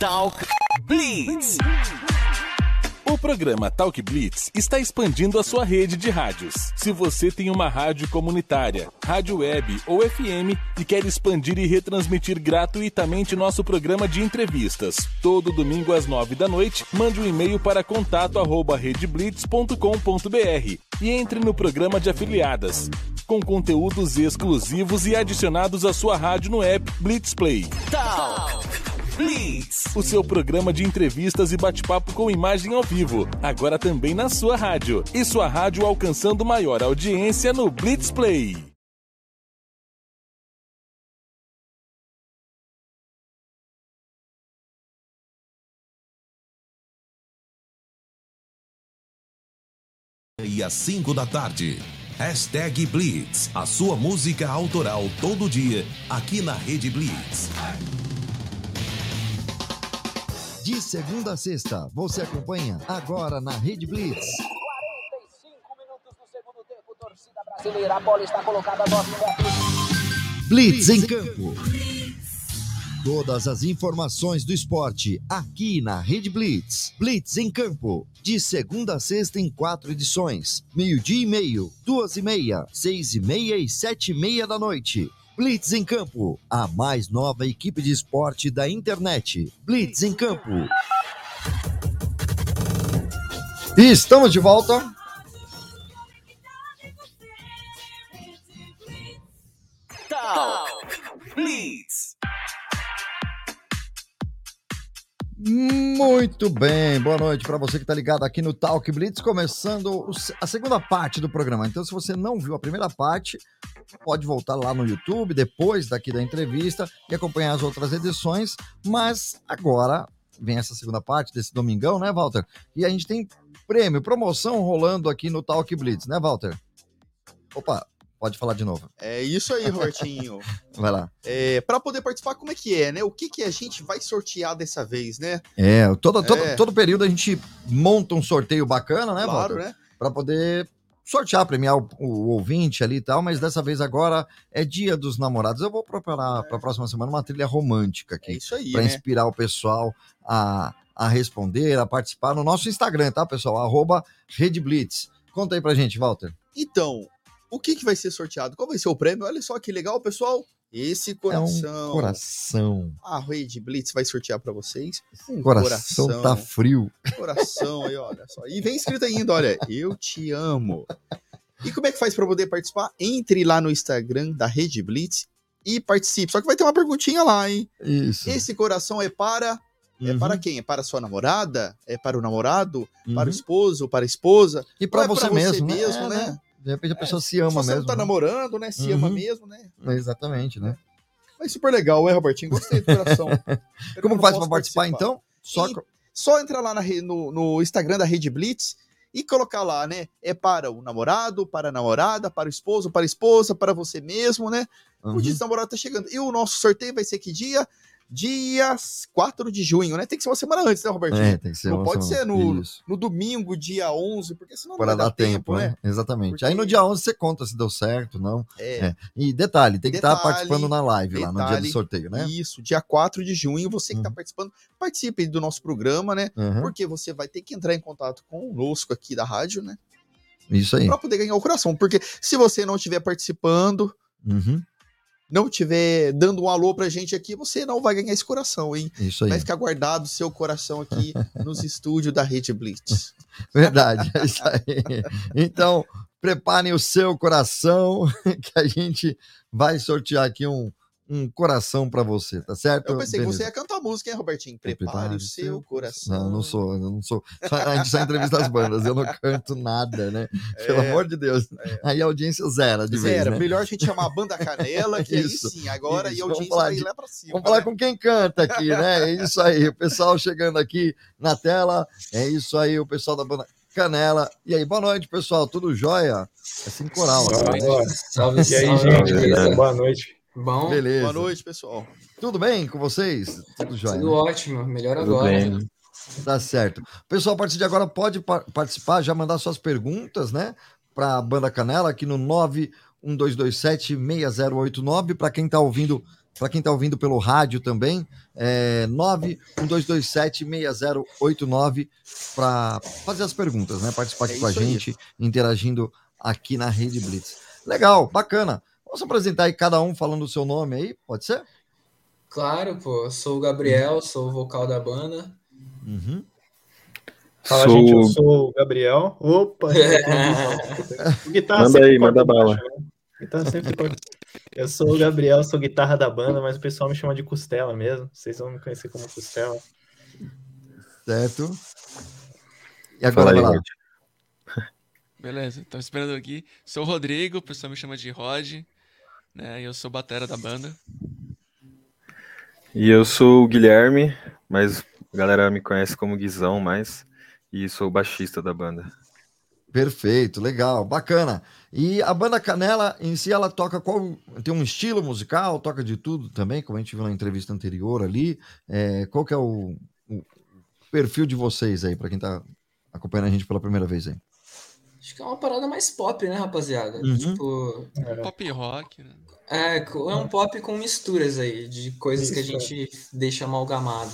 Talk Blitz. O programa Talk Blitz está expandindo a sua rede de rádios. Se você tem uma rádio comunitária, rádio web ou FM e quer expandir e retransmitir gratuitamente nosso programa de entrevistas, todo domingo às nove da noite, mande um e-mail para contato@redeblitz.com.br e entre no programa de afiliadas, com conteúdos exclusivos e adicionados à sua rádio no app Blitz Play. Talk Blitz. O seu programa de entrevistas e bate-papo com imagem ao vivo, agora também na sua rádio. E sua rádio alcançando maior audiência no Blitz Play. e às 5 da tarde. Hashtag Blitz, a sua música autoral todo dia, aqui na Rede Blitz. De segunda a sexta, você acompanha agora na Rede Blitz. 45 minutos do segundo tempo, torcida brasileira. A bola está colocada a 9 metros. Blitz em campo. Todas as informações do esporte aqui na Rede Blitz. Blitz em campo. De segunda a sexta em quatro edições. Meio-dia e meio, duas e meia, seis e meia e sete e meia da noite. Blitz em campo. A mais nova equipe de esporte da internet. Blitz em campo. E estamos de volta. Talk Blitz. Muito bem, boa noite para você que está ligado aqui no Talk Blitz, começando a segunda parte do programa. Então, se você não viu a primeira parte, pode voltar lá no YouTube depois daqui da entrevista e acompanhar as outras edições. Mas agora vem essa segunda parte desse domingão, né, Walter? E a gente tem prêmio, promoção rolando aqui no Talk Blitz, né, Walter? Opa, pode falar de novo. É isso aí, Robertinho. Vai lá. é, para poder participar, como é que é, né? O que, que a gente vai sortear dessa vez, né? É, todo, todo, É. todo período a gente monta um sorteio bacana, né, claro, Walter? né? para poder sortear, premiar o, o ouvinte ali e tal, mas dessa vez agora é Dia dos Namorados. Eu vou preparar para a próxima semana uma trilha romântica É aqui, isso aí, para né? inspirar o pessoal a, a responder, a participar no nosso Instagram, tá, pessoal? Arroba Rede Blitz. Conta aí pra gente, Walter. Então, o que, que vai ser sorteado? Qual vai ser o prêmio? Olha só que legal, pessoal. Esse É coração. um coração. A Rede Blitz vai sortear para vocês. Um Coração, tá frio. Coração aí, olha só. E vem escrito ainda, olha, eu te amo. E como é que faz para poder participar? Entre lá no Instagram da Rede Blitz e participe. Só que vai ter uma perguntinha lá, hein? Isso. Esse coração é para é Uhum, para quem? É para sua namorada? É para o namorado? Para o uhum. esposo? Para a esposa? E Ou é você, pra mesmo, né? mesmo, É, né? De repente a pessoa se Se ama você mesmo. não tá né? namorando, né? Se ama Uhum. mesmo, né? Exatamente, né? Mas super legal, é, Robertinho? Gostei do coração. Como faz para participar, então? Só E- Só entrar lá na no, no Instagram da Rede Blitz e colocar lá, né? É para o namorado, para a namorada, para o esposo, para a esposa, para você mesmo, né? Uhum. O dia dos namorados tá chegando. E o nosso sorteio vai ser que dia? Dia 4 de junho, né? Tem que ser uma semana antes, né, Robertinho? É, tem que ser Não pode semana. ser no, Isso. no domingo, dia 11, porque senão não Para vai dar dar tempo, né? Exatamente. Porque- Aí no dia 11 você conta se deu certo, não. É, É. E detalhe, tem que estar Detalhe, participando na live lá no dia do detalhe, sorteio, né? Isso, dia 4 de junho, você que tá Uhum. participando, participe do nosso programa, né? Uhum. Porque você vai ter que entrar em contato conosco aqui da rádio, né? Isso aí. Pra poder ganhar o coração. Porque se você não estiver participando, Uhum. Não estiver dando um alô pra gente aqui, você não vai ganhar esse coração, hein? Isso aí. Vai ficar guardado o seu coração aqui nos estúdios da Rede Blitz. Verdade, é isso aí. Então, preparem o seu coração, que a gente vai sortear aqui um, um coração para você, tá certo? Eu pensei que Beleza. você ia cantar música, hein, Robertinho? Prepare o seu coração. Não, não sou, eu não sou. A gente só entrevista as bandas, eu não canto nada, né? Pelo É, amor de Deus. Aí a audiência zera de vez, Zero, né? melhor a gente chamar a banda Canela, que Isso, aí sim, agora isso. e a audiência falar vai de- lá pra cima. Vamos falar né? com quem canta aqui, né? É isso aí, o pessoal chegando aqui na tela. É isso aí, o pessoal da banda Canela. E aí, boa noite, pessoal. Tudo jóia? É sem coral. agora, né? Salve, E aí, salve, gente, beleza? boa noite. Bom, Beleza. Boa noite, pessoal. Tudo bem com vocês? Tudo jóia. tudo né? ótimo, melhor Tudo agora. bem. Tá certo. Pessoal, a partir de agora, pode par- participar, já mandar suas perguntas, né? Para a Banda Canela, aqui no 91227-6089. Para quem está ouvindo Para quem está ouvindo pelo rádio também, é 912276089 para fazer as perguntas, né? Participar aqui É com a isso aí. gente, interagindo aqui na Rede Blitz. Legal, bacana. Vamos apresentar aí cada um falando o seu nome aí, pode ser? Claro, pô. Eu sou o Gabriel, sou o vocal da banda. Uhum. Fala, Sou- gente, eu sou o Gabriel. Opa! O guitarra Manda aí, manda bala. né? Guitarra sempre. Eu sou o Gabriel, sou guitarra da banda, mas o pessoal me chama de Costela mesmo. Vocês vão me conhecer como Costela. Certo. E agora Fala aí. Beleza, tô esperando aqui. Sou o Rodrigo, o pessoal me chama de Rod, né? Eu sou batera da banda. E eu sou o Guilherme, mas a galera me conhece como Guizão mais. E sou o baixista da banda. Perfeito, legal, bacana. E a banda Canela em si, ela toca qual? Tem um estilo musical, toca de tudo também, como a gente viu na entrevista anterior ali. É, qual que é o, o perfil de vocês aí, para quem tá acompanhando a gente pela primeira vez aí? Acho que é uma parada mais pop, né, rapaziada? Uhum. Tipo, Pop rock, né? é, é um pop com misturas aí, de coisas que a Isso, é. gente deixa amalgamado.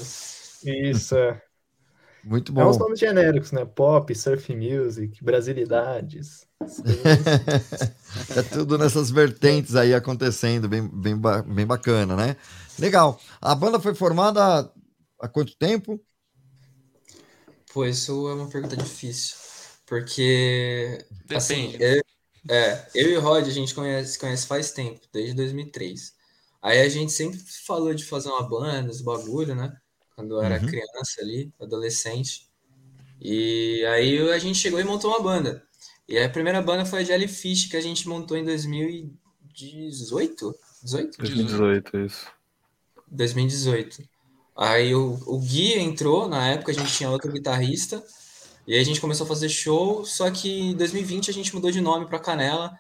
Isso, é. Muito É uns bom. nomes genéricos, né? Pop, surf music, brasilidades. É tudo nessas vertentes aí acontecendo, bem, bem, bem bacana, né? Legal. A banda foi formada há quanto tempo? Pô, isso é uma pergunta difícil. Porque, assim, Depende. eu, é, eu e o Rod, a gente conhece, conhece faz tempo, desde 2003. Aí a gente sempre falou de fazer uma banda, os bagulho, né? Quando eu era Uhum. criança ali, adolescente. E aí a gente chegou e montou uma banda. E a primeira banda foi a Jellyfish, que a gente montou em 2018? 18? 2018, isso. 2018. Aí o, o Gui entrou, na época a gente tinha outro guitarrista, e aí a gente começou a fazer show, só que em 2020 a gente mudou de nome para Canela.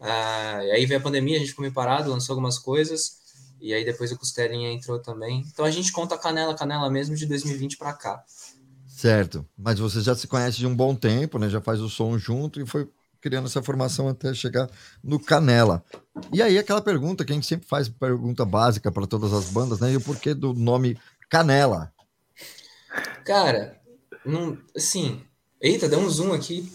Ah, e aí veio a pandemia, a gente ficou meio parado, lançou algumas coisas, e aí depois o Costelinha entrou também. Então a gente conta Canela, Canela mesmo de 2020 para cá. Certo. Mas você já se conhece de um bom tempo, né? Já faz o som junto e foi criando essa formação até chegar no Canela. E aí aquela pergunta que a gente sempre faz, pergunta básica para todas as bandas, né? E o porquê do nome Canela? Cara, não, assim, eita, deu um zoom aqui.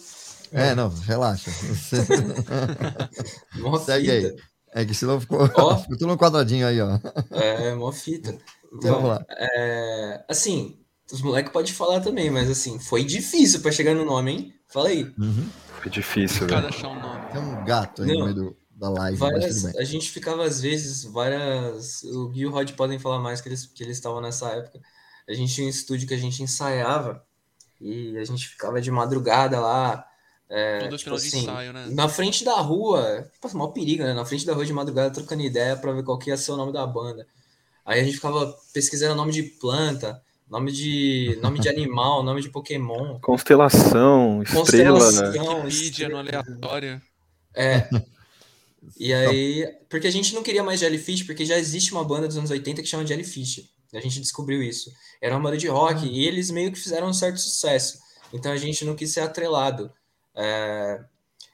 É, não, relaxa. Mó Segue aí. É que senão ficou, Ó. ficou tudo no quadradinho aí, ó. É, mó fita. Vamos Então, lá. é, assim, os moleques podem falar também, mas assim, foi difícil pra chegar no nome, hein? Fala aí. Uhum. Foi difícil, Cada velho. achar um nome. Tem um gato aí no Não. meio do- da live, Várias, a gente ficava às vezes, várias. O Gui e o Rod podem falar mais que eles que eles estavam nessa época. A gente tinha um estúdio que a gente ensaiava e a gente ficava de madrugada lá. é, Todo tipo de assim, ensaio, né? na frente da rua, passa maior perigo, né? Na frente da rua de madrugada, trocando ideia pra ver qual que ia ser o nome da banda. Aí a gente ficava pesquisando nome de planta, nome de nome de animal, nome de Pokémon, Constelação, estrela. constelação, no estrela. aleatório. É. E aí, porque a gente não queria mais Jellyfish, porque já existe uma banda dos anos 80 que chama Jellyfish. A gente descobriu isso. Era uma banda de rock e eles meio que fizeram um certo sucesso. Então a gente não quis ser atrelado. É,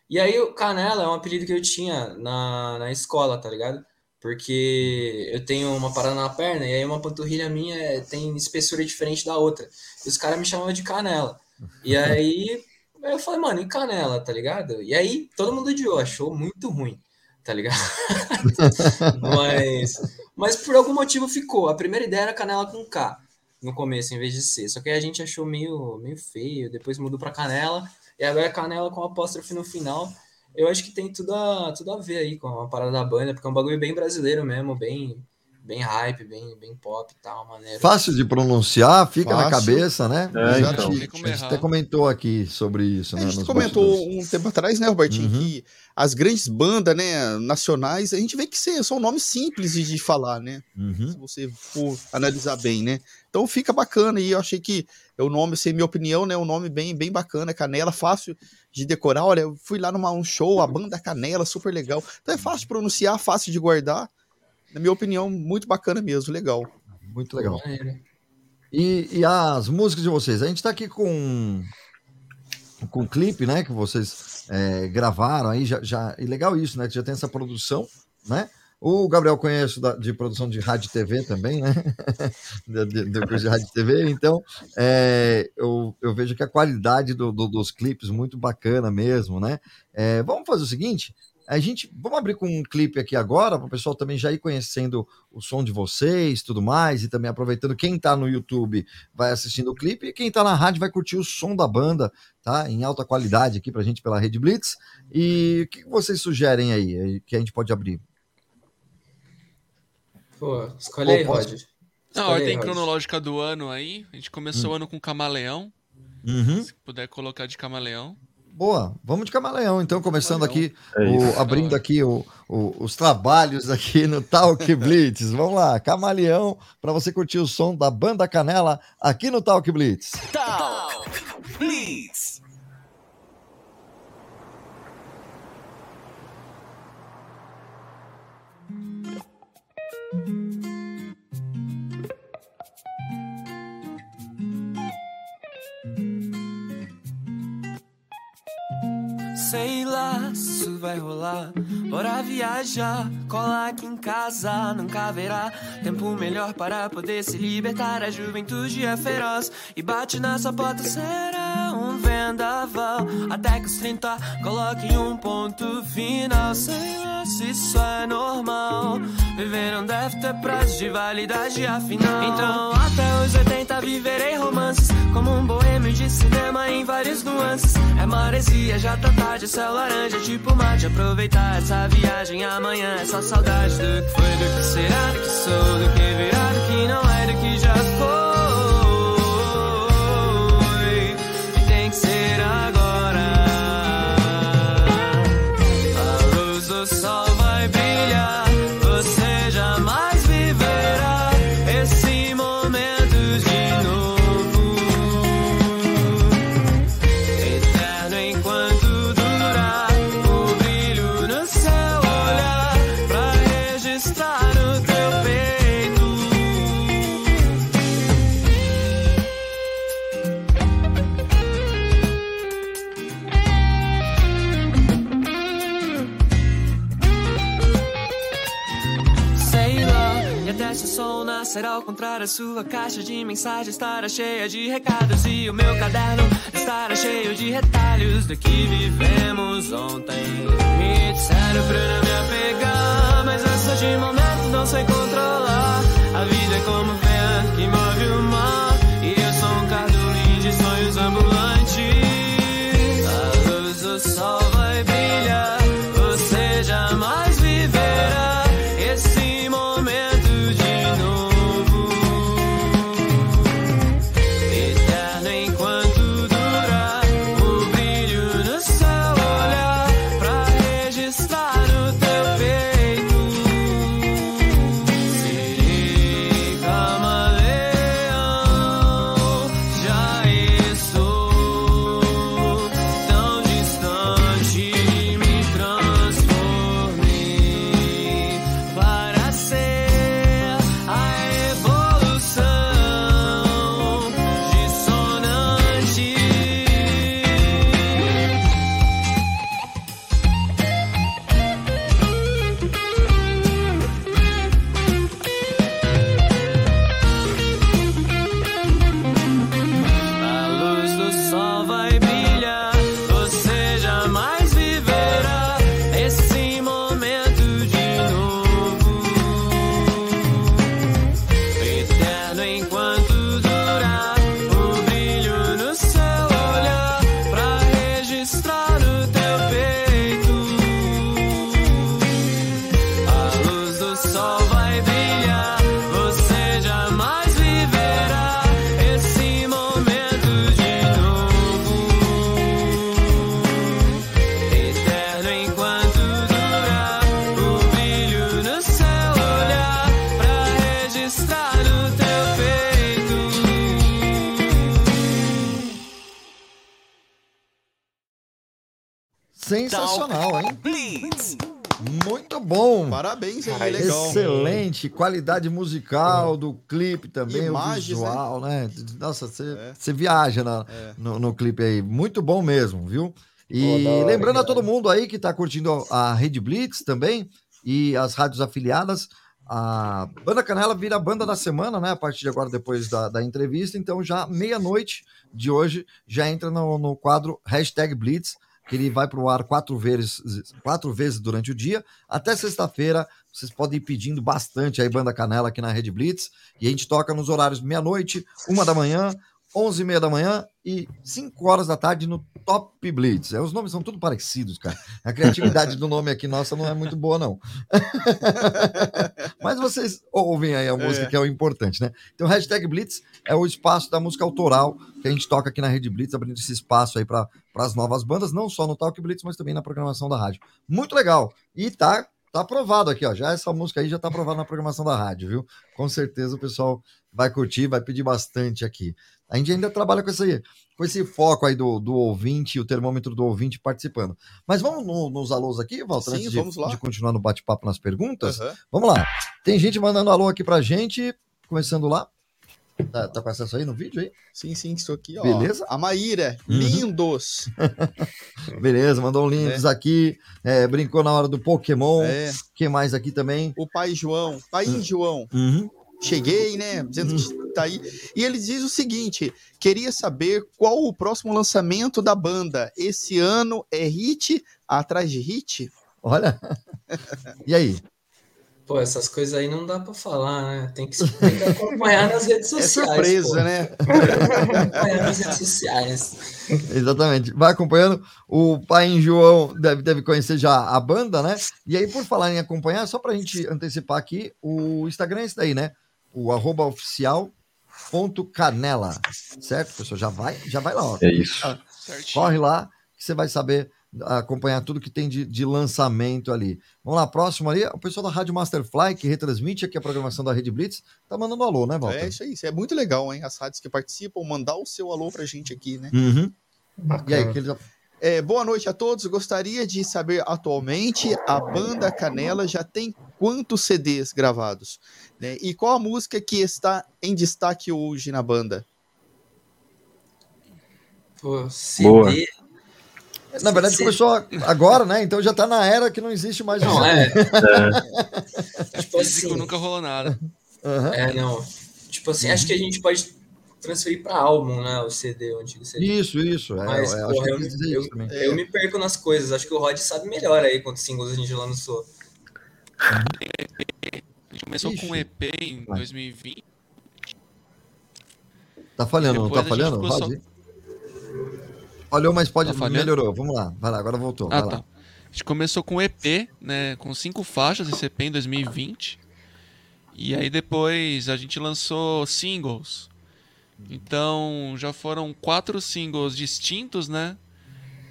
E aí o Canela é um apelido que eu tinha na, na escola, tá ligado? Porque eu tenho uma parada na perna e aí uma panturrilha minha é- tem espessura diferente da outra. E os caras me chamavam de Canela. E aí eu falei, mano, e Canela, tá ligado? E aí todo mundo odiou, achou muito ruim, tá ligado? mas, mas por algum motivo ficou. A primeira ideia era Canela com K no começo, em vez de C. Só que a gente achou meio, meio feio, depois mudou pra Canela, e agora é Canela com apóstrofe no final. Eu acho que tem tudo a, tudo a ver aí com a parada da banda, porque é um bagulho bem brasileiro mesmo, bem, bem hype, bem, bem pop e tal, maneiro. Fácil de pronunciar, fica na Fácil. cabeça, né? É, a, gente, então. Tem como a gente até comentou aqui sobre isso, A né? gente nos comentou bastidores. um tempo atrás, né, Robertinho, Uhum. que as grandes bandas, né, nacionais, a gente vê que são nomes simples de de falar, né? Uhum. Se você for analisar bem, né? Então fica bacana e eu achei que é o nome, sem minha opinião, né, um nome bem, bem bacana, Canela, fácil de decorar. Olha, eu fui lá numa um show, a banda Canela, super legal. Então é fácil de pronunciar, fácil de guardar. Na minha opinião, muito bacana mesmo, legal. Muito legal. E, e as músicas de vocês? A gente tá aqui com com o clipe, né? Que vocês é, gravaram aí, já, já. E legal isso, né? Que já tem essa produção, né? O Gabriel conheço da- de produção de rádio e TV também, né? Curso de rádio e TV. Então, é, eu, eu vejo que a qualidade do- do- dos clipes muito bacana mesmo, né? É, vamos fazer o seguinte. A gente vamos abrir com um clipe aqui agora para o pessoal também já ir conhecendo o som de vocês, tudo mais, e também aproveitando quem está no YouTube vai assistindo o clipe e quem está na rádio vai curtir o som da banda, tá? Em alta qualidade aqui para a gente pela Rede Blitz. E o que vocês sugerem aí que a gente pode abrir? Pô, escolhe aí, Rod. Na ordem cronológica do ano aí, a gente começou o ano com Camaleão. Uhum. Se puder colocar de Camaleão. Boa, vamos de camaleão, então, começando aqui, É o- abrindo aqui o- o- os trabalhos aqui no Talk Blitz. Vamos lá, camaleão, para você curtir o som da banda Canela aqui no Talk Blitz. Talk Blitz. Vai rolar. Bora viajar, cola aqui em casa. Nunca haverá tempo melhor para poder se libertar. A juventude é feroz e bate na sua porta. Será um vendaval até que os 30 coloquem um ponto final. Sei lá se isso é normal. Viver não deve ter prazo de validade, afinal. Então, até os 80 viverei romances. Como um boêmio de cinema em várias nuances. É maresia, já tá tarde, céu laranja, tipo mate. Aproveitar essa viagem amanhã. É só saudade do que foi, do que será, do que sou, do que virá, do que não é, do que já foi. Nascer ao contrário, a sua caixa de mensagem estará cheia de recados e o meu caderno estará cheio de retalhos do que vivemos ontem. Me disseram pra não me apegar, mas essa de momento não sei controlar. A vida é como vento que move o mar, e eu sou um cardume de sonhos ambulantes. A luz do sol vai Sensacional, hein? Blitz. Muito bom. Parabéns aí, Ai, legal. Excelente, qualidade musical do clipe também, Imagens, o visual, né? Nossa, você É. você viaja na- É. no, no clipe aí. Muito bom mesmo, viu? E Pô, da hora, lembrando a todo mundo aí que tá curtindo a Rede Blitz também, e as rádios afiliadas. A Banda Canela vira a banda da semana, né? A partir de agora, depois da, da entrevista. Então, já meia-noite de hoje, já entra no, no quadro Hashtag Blitz, que ele vai para o ar quatro vezes, quatro vezes durante o dia. Até sexta-feira, vocês podem ir pedindo bastante aí Banda Canela aqui na Rede Blitz. E a gente toca nos horários meia-noite, uma da manhã, onze e meia da manhã e 5 horas da tarde no Top Blitz. É, os nomes são tudo parecidos, cara. A criatividade do nome aqui nossa não é muito boa, não. Mas vocês ouvem aí a música, É. que é o importante, né? Então, hashtag Blitz é o espaço da música autoral que a gente toca aqui na Rede Blitz, abrindo esse espaço aí para as novas bandas, não só no Talk Blitz, mas também na programação da rádio. Muito legal. E tá Tá aprovado aqui, ó. Já essa música aí já tá aprovada na programação da rádio, viu? Com certeza o pessoal vai curtir, vai pedir bastante aqui. A gente ainda trabalha com esse, com esse foco aí do, do ouvinte, o termômetro do ouvinte participando. Mas vamos no- nos alôs aqui, Walter, Sim, antes de, vamos lá. de continuar no bate-papo nas perguntas? Aham. Vamos lá. Tem gente mandando alô aqui pra gente, começando lá. Tá, tá com acesso aí no vídeo aí? Sim, sim, estou aqui, ó. Beleza? A Maíra, Uhum. lindos. Beleza, mandou um lindos aqui, é, brincou na hora do Pokémon. É. Quem mais aqui também? O pai João, pai João. Uhum. Cheguei, né? Dizendo que tá aí. E ele diz o seguinte: queria saber qual o próximo lançamento da banda. Esse ano é hit atrás de hit? Olha. E aí? Pô, essas coisas aí não dá pra falar, né? Tem que, tem que acompanhar nas redes É sociais. surpresa, pô. né? acompanhar nas redes sociais. Exatamente. Vai acompanhando. O pai em João deve, deve conhecer já a banda, né? E aí, por falar em acompanhar, só pra gente antecipar aqui, o Instagram é esse daí, né? O arroba oficial ponto canela, certo, pessoal? Já vai, já vai lá, ó. É isso. Ah, Corre lá que você vai saber acompanhar tudo que tem de, de lançamento ali. Vamos lá, próximo ali, o pessoal da Rádio Masterfly, que retransmite aqui a programação da Rede Blitz, tá mandando alô, né, Walter? É isso aí. Isso é muito legal, hein? As rádios que participam, mandar o seu alô pra gente aqui, né? Uhum. E aí, que eles... É, boa noite a todos. Gostaria de saber atualmente a banda Canela já tem quantos CDs gravados? Né? E qual a música que está em destaque hoje na banda? Pô, CD. Boa. Na verdade, CD. começou agora, né? Então já tá na era que não existe mais Não, é. É. Tipo Físico assim. nunca rolou nada. Aham. É, não. Tipo assim, acho que a gente pode transferir pra álbum, né? O CD, o antigo CD. Isso, isso. É, Mas, é, porra, eu, eu eu, eu me perco nas coisas. Acho que o Rod sabe melhor aí quantos singles a gente lançou. A gente começou com um Ixi. EP em Vai. 2020. Tá falhando, não tá falhando? só-? Falhou, mas pode. Tá melhorou. Vamos lá. Vai lá, agora voltou. Ah, tá. A gente começou com EP, né? Com cinco faixas, esse EP em 2020. E aí depois a gente lançou singles. Então já foram quatro singles distintos, né?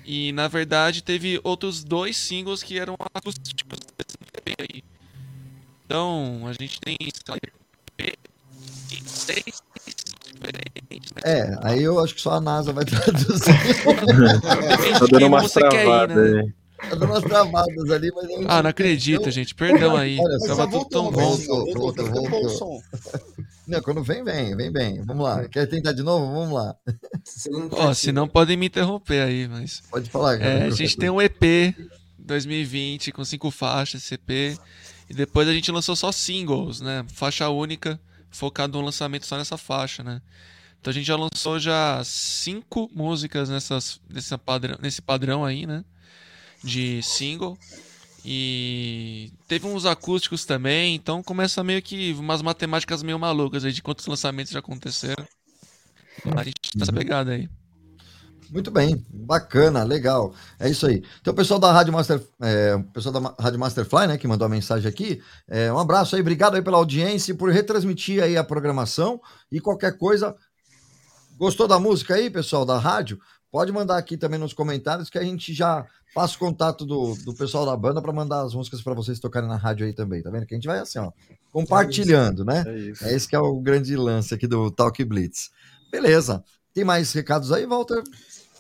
E na verdade teve outros dois singles que eram acústicos desse EP aí. Então a gente tem seis diferentes, né? É, aí eu acho que só a NASA vai traduzir. Tá dando umas ir, travadas né? aí. tá dando umas travadas ali, mas eu Ah, não acredito, gente. Perdão aí. Olha, Tava tudo tão bom. Voltou, voltou, tá voltou, voltou. Não, quando vem, vem, vem bem. Vamos lá. Quer tentar de novo? Vamos lá. Segundo Ó, se não podem me interromper aí, mas. Pode falar. cara. É, a gente tem um EP 2020 com cinco faixas, EP. E depois a gente lançou só singles, né? Faixa única, focado no lançamento só nessa faixa, né? Então a gente já lançou já cinco músicas nessas, nessa padrão, nesse padrão aí, né? De single. E teve uns acústicos também, então começa meio que umas matemáticas meio malucas aí de quantos lançamentos já aconteceram. A gente tá nessa pegada aí. Muito bem, bacana, legal. É isso aí. Então, o pessoal da Rádio Master, é, pessoal da Rádio Masterfly, né, que mandou a mensagem aqui, é, um abraço aí, obrigado aí pela audiência e por retransmitir aí a programação. E qualquer coisa, gostou da música aí, pessoal da rádio? Pode mandar aqui também nos comentários que a gente já passa o contato do, do pessoal da banda para mandar as músicas para vocês tocarem na rádio aí também, tá vendo? Que a gente vai assim, ó, compartilhando, né? É isso. É esse que é o grande lance aqui do Talk Blitz. Beleza. Tem mais recados aí, Walter?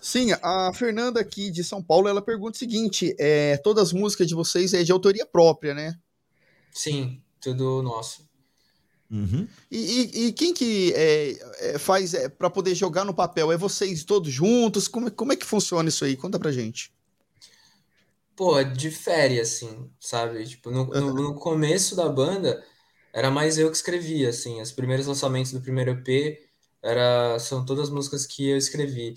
Sim, a Fernanda aqui de São Paulo, ela pergunta o seguinte, é, todas as músicas de vocês é de autoria própria, né? Sim, tudo nosso. Uhum. E, e- e quem que é, é, faz é, para poder jogar no papel? É vocês todos juntos? Como, é- como é que funciona isso aí? Conta pra gente. pô, difere, assim, sabe? Tipo, no, no, no começo da banda, era mais eu que escrevia, assim. Os primeiros lançamentos do primeiro EP era, são todas músicas que eu escrevi.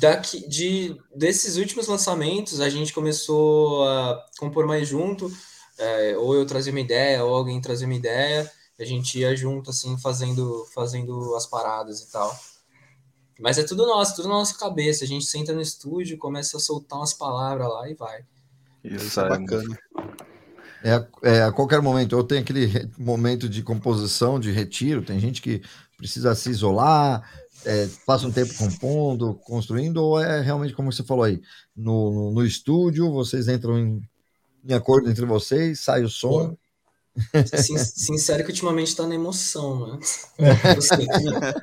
Daqui, de, desses últimos lançamentos, a gente começou a compor mais junto, é, ou eu trazia uma ideia, ou alguém trazia uma ideia, a gente ia junto, assim, fazendo, fazendo as paradas e tal. Mas é tudo nosso, tudo na nossa cabeça. A gente senta no estúdio, começa a soltar umas palavras lá e vai. Isso é bacana. É, é, a qualquer momento, ou tem aquele momento de composição, de retiro, tem gente que precisa se isolar, é, passa um tempo compondo, construindo, ou é realmente como você falou aí, no, no, no estúdio, vocês entram em, em acordo entre vocês, sai o som. Sin- Sincero que ultimamente tá na emoção, mano. Assim,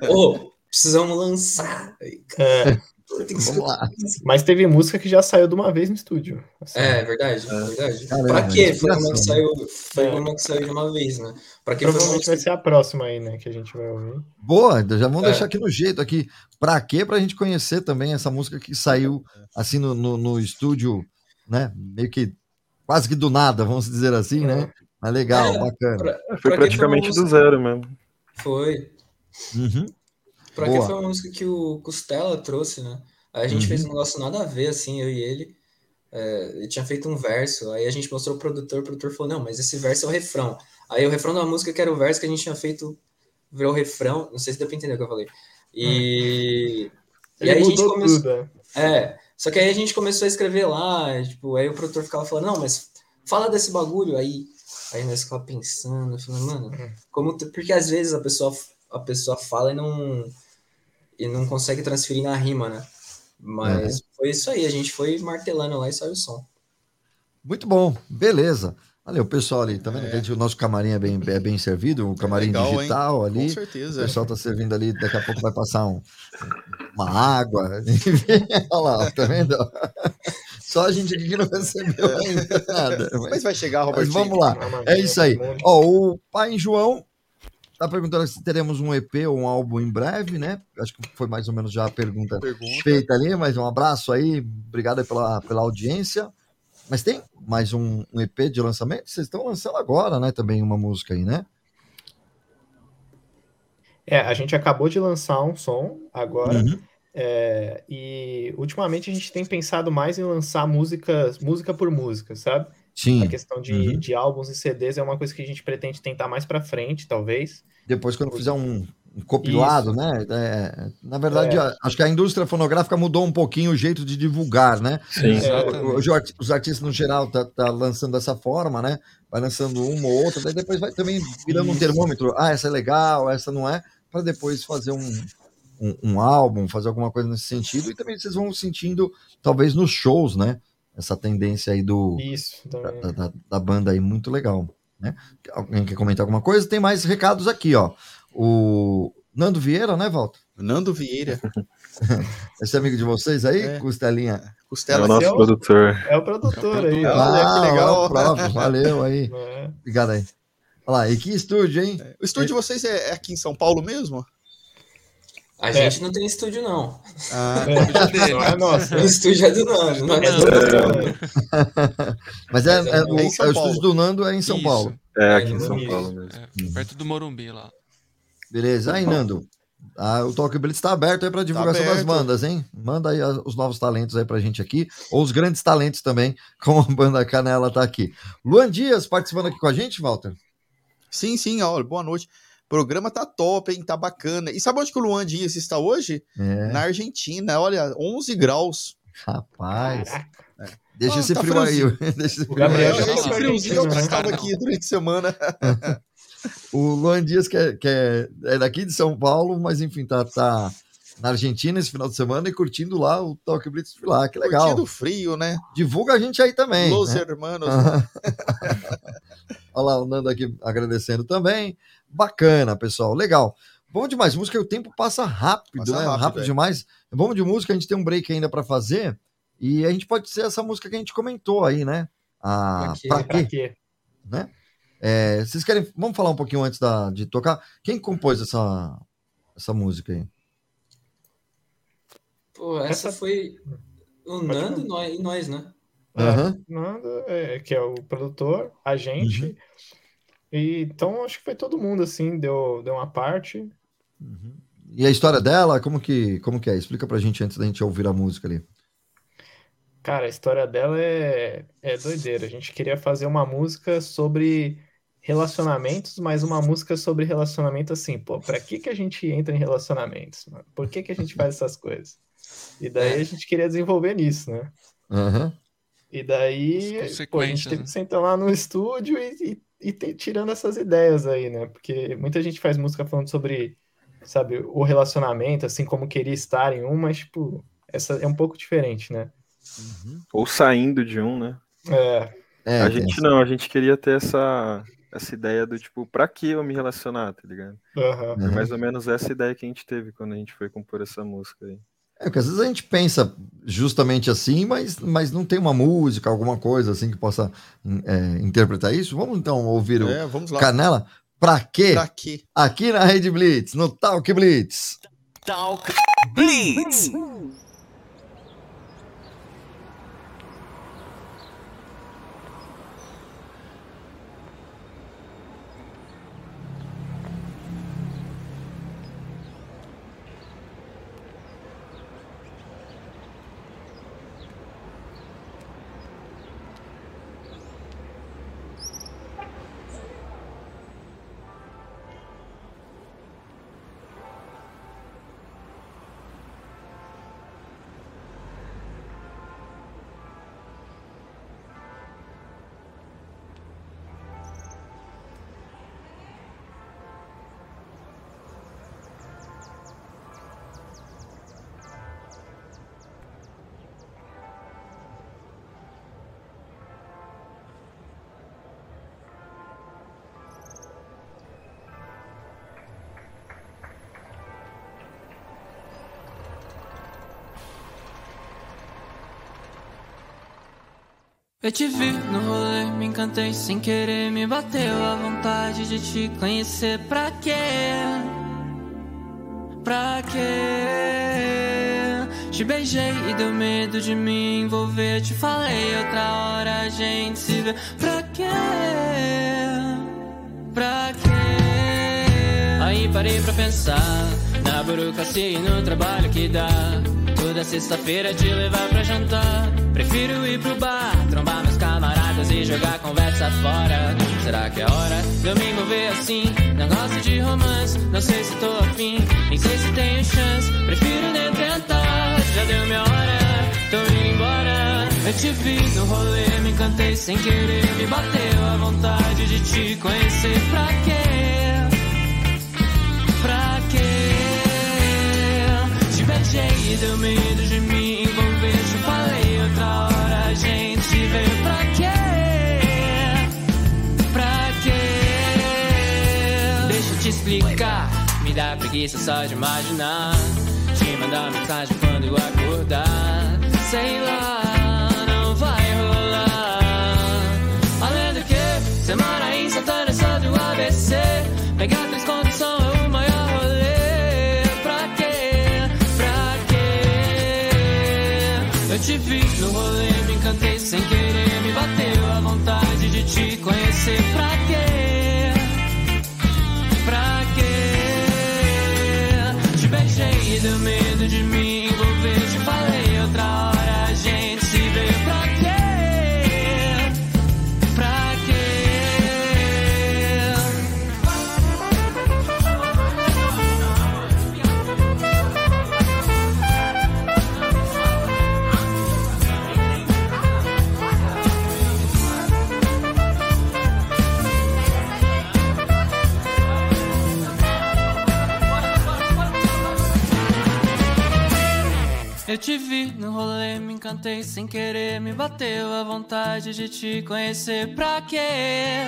Ô, precisamos lançar. Aí, É, que lá. mas teve música que já saiu de uma vez no estúdio. assim. É, verdade, verdade. Caramba, pra quê? Foi uma que inspiração, saiu, foi uma que saiu de uma vez, né? Pra quê foi uma Provavelmente vai música... ser a próxima aí, né? Que a gente vai ouvir. Boa, então já vamos É. deixar aqui no jeito aqui. Pra quê? Pra gente conhecer também essa música que saiu assim no, no, no estúdio, né? Meio que quase que do nada, vamos dizer assim, né? Mas legal, É, bacana. Pra, Foi pra praticamente do zero mesmo. Foi. Uhum. Pra Boa. que foi uma música que o Costela trouxe, né? Aí a gente Uhum. fez um negócio nada a ver, assim, eu e ele. É, ele tinha feito um verso, aí a gente mostrou pro produtor, o produtor falou, não, mas esse verso é o refrão. Aí o refrão da música, que era o verso que a gente tinha feito, virou refrão, não sei se deu pra entender o que eu falei. E, e Ele aí a gente começou... tudo, né? É, só que aí a gente começou a escrever lá, tipo, aí o produtor ficava falando, não, mas fala desse bagulho aí. Aí nós ficava pensando, falando, mano, como tu- porque às vezes a pessoa a pessoa fala e não e não consegue transferir na rima, né? Mas foi isso aí, a gente foi martelando lá e saiu o som. Muito bom, beleza. Olha o pessoal ali, tá vendo? gente- o nosso camarim é bem, é bem servido, o camarim legal, hein? digital Com ali. O certeza. pessoal tá servindo ali, daqui a pouco vai passar um- uma água. Olha lá, tá vendo? Só a gente aqui que não recebeu ainda nada. Mas vai chegar, Mas Robertinho. vamos lá. É isso aí. Ó, o pai João tá perguntando se teremos um EP ou um álbum em breve, né? Acho que foi mais ou menos já a pergunta, Pergunta. feita ali, mas um abraço aí, obrigado aí pela, pela audiência. Mas tem mais um, um EP de lançamento? Vocês estão lançando agora, né? Também uma música aí, né? É, a gente acabou de lançar um som agora. Uhum. É, e ultimamente a gente tem pensado mais em lançar músicas, música por música, sabe? Sim. A questão de, Uhum. de álbuns e CDs é uma coisa que a gente pretende tentar mais pra frente, talvez. Depois, quando fizer um, um compilado, né? É, na verdade, É. acho que a indústria fonográfica mudou um pouquinho o jeito de divulgar, né? Sim. Exatamente. Hoje o arti- os artistas, no geral, tá, tá lançando dessa forma, né? Vai lançando uma ou outra, daí depois vai também virando um termômetro. Ah, essa é legal, essa não é, para depois fazer um, um, um álbum, fazer alguma coisa nesse sentido. E também vocês vão sentindo, talvez, nos shows, né? Essa tendência aí do, Isso. da, da- da banda aí, muito legal. Né? Alguém quer comentar alguma coisa? Tem mais recados aqui, ó. O Nando Vieira, né, Walter? Nando Vieira. Esse é amigo de vocês aí, É. Costelinha? É Costela. o nosso Seu- produtor. É o produtor aí. Olha, ó. que legal. ó, o próprio, valeu aí. É. Obrigado aí. Olha lá, e que estúdio, hein? O estúdio de vocês é é aqui em São Paulo mesmo? A gente não tem estúdio, não. Ah, É, não é nosso. O estúdio é do Nando, não é É do. Mas é, Mas é é o, é é estúdio do Nando é em São Isso. Paulo. É, aqui em Isso. São Paulo mesmo. É, perto do Morumbi lá. Beleza. Aí, Nando. ah, o Talk Blitz está aberto aí para divulgação das aberto. bandas, hein? Manda aí os novos talentos aí pra gente aqui, ou os grandes talentos também, como a banda Canela tá aqui. Luan Dias participando aqui com a gente, Walter? sim, sim, olha, boa noite. O programa tá top, hein? Tá bacana. E sabe onde que o Luan Dias está hoje? É, Na Argentina, olha, 11 graus. rapaz. Deixa Ah, esse tá frio aí. Deixa esse frio Gabriel aí. esse tá friozinho que né? estava aqui durante a semana. O Luan Dias, que é, que é, é daqui de São Paulo, mas enfim, tá, tá na Argentina esse final de semana e curtindo lá o Talk Blitz de lá. Que legal. Curtindo frio, né? Divulga a gente aí também. Los né? hermanos. Olha lá, o Nando aqui agradecendo também. Bacana, pessoal. Legal. Bom demais. Música, o tempo passa rápido, Passa né? rápido, Rápido, é. demais. Vamos de música, a gente tem um break ainda para fazer. E a gente pode ser essa música que a gente comentou aí, né? Ah, Pra quê? pra Pra quê? Né? É, vocês querem. Vamos falar um pouquinho antes da, de tocar. Quem compôs essa, essa música aí? Pô, essa Essa- foi o Nando e nós, né? Aham. Nanda, é, que é o produtor, a gente. Uhum. E, então, acho que foi todo mundo, assim, deu, deu uma parte. E a história dela, como que, como que é? Explica pra gente antes da gente ouvir a música ali. Cara, a história dela é, é doideira. A gente queria fazer uma música sobre relacionamentos, mas uma música sobre relacionamento assim, pô, pra que que a gente entra em relacionamentos, mano? Por que que a gente faz essas coisas? E daí a gente queria desenvolver nisso, né? Aham. E daí, pô, a gente teve né? que sentar lá no estúdio e, e, e ter- tirando essas ideias aí, né? Porque muita gente faz música falando sobre, sabe, o relacionamento, assim, como queria estar em um, mas, tipo, essa é um pouco diferente, né? Ou saindo de um, né? É, É, a tem gente essa- não, a gente queria ter essa, essa ideia do tipo, pra que eu me relacionar, tá ligado? Uhum. mais ou menos essa ideia que a gente teve quando a gente foi compor essa música aí. É, porque às vezes a gente pensa justamente assim, mas, mas não tem uma música, alguma coisa assim que possa é, interpretar isso. Vamos então ouvir o É, vamos lá. Canela. Pra quê? Pra quê? Aqui na Rede Blitz, no Talk Blitz. Talk Blitz. Eu te vi no rolê, me encantei sem querer, me bateu a vontade de te conhecer. Pra quê? Pra quê? Te beijei e deu medo de me envolver. Te falei outra hora a gente se vê. Pra quê? Pra quê? Aí parei pra pensar na burocracia e no trabalho que dá. Toda sexta-feira te levar pra jantar. Prefiro ir pro bar, trombar meus camaradas e jogar conversa fora. Será que é hora de eu me envolver assim? Não gosto de romance, não sei se tô afim, nem sei se tenho chance. Prefiro nem tentar, já deu minha hora, tô indo embora. Eu te vi no rolê, me encantei sem querer, me bateu a vontade de te conhecer. Pra quê? E deu medo de me envolver. Te falei outra hora a gente se vê. Pra quê? Pra quê? Deixa eu te explicar. Me dá preguiça só de imaginar. Te mandar mensagem quando eu acordar. Sei lá, sem querer. Me bateu a vontade de te conhecer. Pra quê? Pra quê? Te beijei e deu Eu te vi no rolê, me encantei sem querer, me bateu a vontade de te conhecer. Pra quê?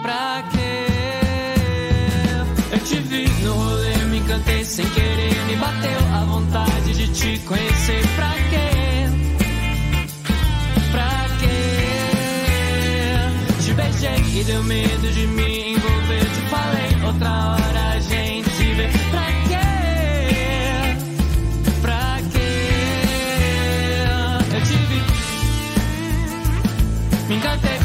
Pra quê? Eu te vi no rolê, me encantei sem querer, me bateu a vontade de te conhecer. Pra quê? Pra quê? Te beijei e deu medo de me Mingate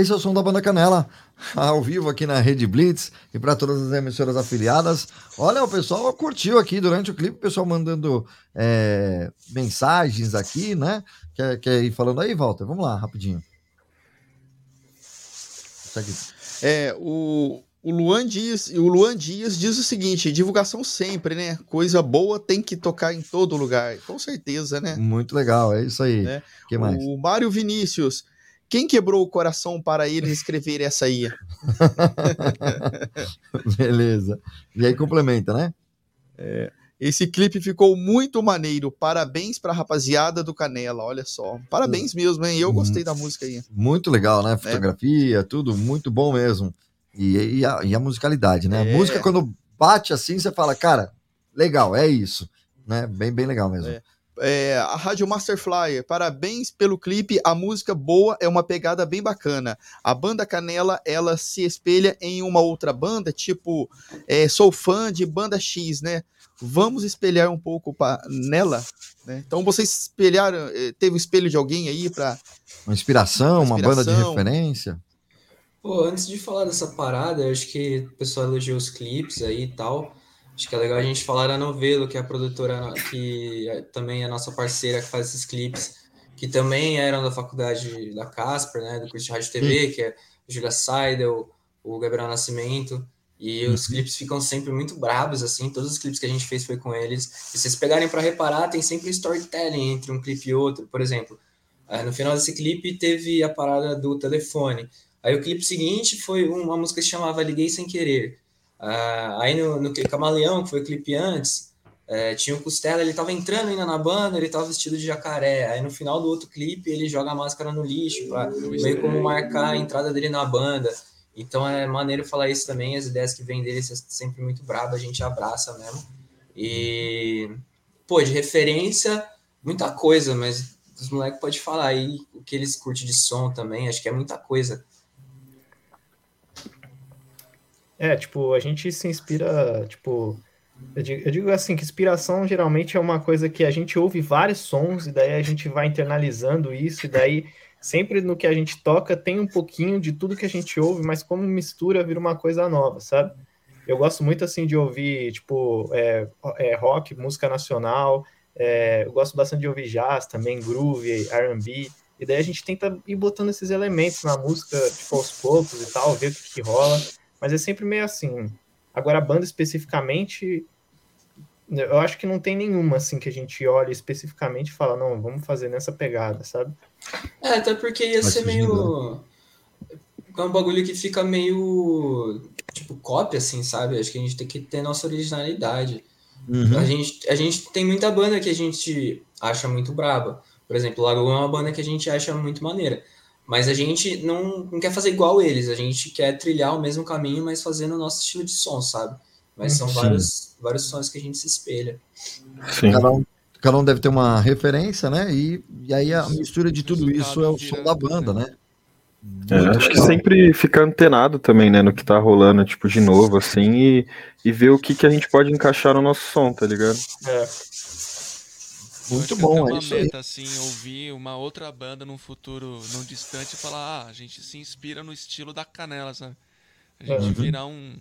Esse é o som da Banda Canela, ao vivo aqui na Rede Blitz e para todas as emissoras afiliadas. Olha, o pessoal curtiu aqui durante o clipe, o pessoal mandando é, mensagens aqui, né? Quer, quer ir falando aí, Walter? Vamos lá, rapidinho. É, o, o Luan Dias, o Luan Dias diz o seguinte: divulgação sempre, né? Coisa boa tem que tocar em todo lugar. Com certeza, né? Muito legal, é isso aí. Né? que mais? O Mário Vinícius. Quem quebrou o coração para eles escrever essa aí? Beleza. E aí complementa, né? É, esse clipe ficou muito maneiro. Parabéns pra rapaziada do Canela, olha só. Parabéns mesmo, hein? Eu gostei da música aí. Muito legal, né? Fotografia, tudo muito bom mesmo. E, e, a, e a musicalidade, né? É. A música, quando bate assim, você fala, cara, legal, é isso. Né? Bem, bem legal mesmo. É. É, a Rádio Master Flyer, parabéns pelo clipe, a música boa, é uma pegada bem bacana. A banda Canela, ela se espelha em uma outra banda, tipo, é, sou fã de banda X, né? Vamos espelhar um pouco pra, nela, né? Então vocês espelharam, eh, teve um espelho de alguém aí pra... Uma inspiração, uma, banda de referência. Pô, antes de falar dessa parada, eu acho que o pessoal elogiou os clipes aí e tal. Acho que é legal a gente falar da Novelo, que é a produtora que é- também é a nossa parceira que faz esses clipes, que também eram da faculdade da Casper, né, do curso de Rádio TV, que é Julia Seidel, o Gabriel Nascimento, e os clipes ficam sempre muito brabos, assim, todos os clipes que a gente fez foi com eles. E se vocês pegarem para reparar, tem sempre storytelling entre um clipe e outro. Por exemplo, eh, no final desse clipe teve a parada do telefone. Aí o clipe seguinte foi uma música que se chamava Liguei Sem Querer. Ah, aí no, no Camaleão, que foi o clipe antes, eh, tinha o Costela, ele tava entrando ainda na banda, ele tava vestido de jacaré. Aí no final do outro clipe, ele joga a máscara no lixo, pra, meio como marcar a entrada dele na banda. Então é maneiro falar isso também, as ideias que vêm dele são sempre muito braba, a gente abraça mesmo. E, pô, de referência, muita coisa, mas os moleques podem falar aí o que eles curtem de som também, acho que é muita coisa. É, tipo, a gente se inspira, tipo, eu digo, eu digo assim, que inspiração geralmente é uma coisa que a gente ouve vários sons e daí a gente vai internalizando isso e daí sempre no que a gente toca tem um pouquinho de tudo que a gente ouve, mas como mistura vira uma coisa nova, sabe? Eu gosto muito, assim, de ouvir, tipo, é, é, rock, música nacional, é, eu gosto bastante de ouvir jazz também, groove, R&B, e daí a gente tenta ir botando esses elementos na música, tipo, aos poucos e tal, ver o que, que rola, mas é sempre meio assim. Agora, a banda especificamente, eu acho que não tem nenhuma, assim, que a gente olha especificamente e fala, não, vamos fazer nessa pegada, sabe? É, até porque ia Vai ser meio. É um bagulho que fica meio. Tipo, cópia, assim, sabe? Acho que a gente tem que ter nossa originalidade. Uhum. A, gente, a gente tem muita banda que a gente acha muito braba. Por exemplo, Lagoa é uma banda que a gente acha muito maneira. Mas a gente não, não quer fazer igual eles. A gente quer trilhar o mesmo caminho, mas fazendo o nosso estilo de som, sabe? Mas são Sim. vários, vários sons que a gente se espelha. Cada um, cada um deve ter uma referência, né? E, e aí a mistura de tudo isso é o som da banda, né? É, acho que sempre ficar antenado também, né, no que tá rolando, tipo, de novo, assim, e, e ver o que, que a gente pode encaixar no nosso som, tá ligado? É. Muito bom, é uma isso aí. meta, assim, ouvir uma outra banda num futuro não distante e falar, ah, a gente se inspira no estilo da canela, sabe? A gente Uhum. virar um.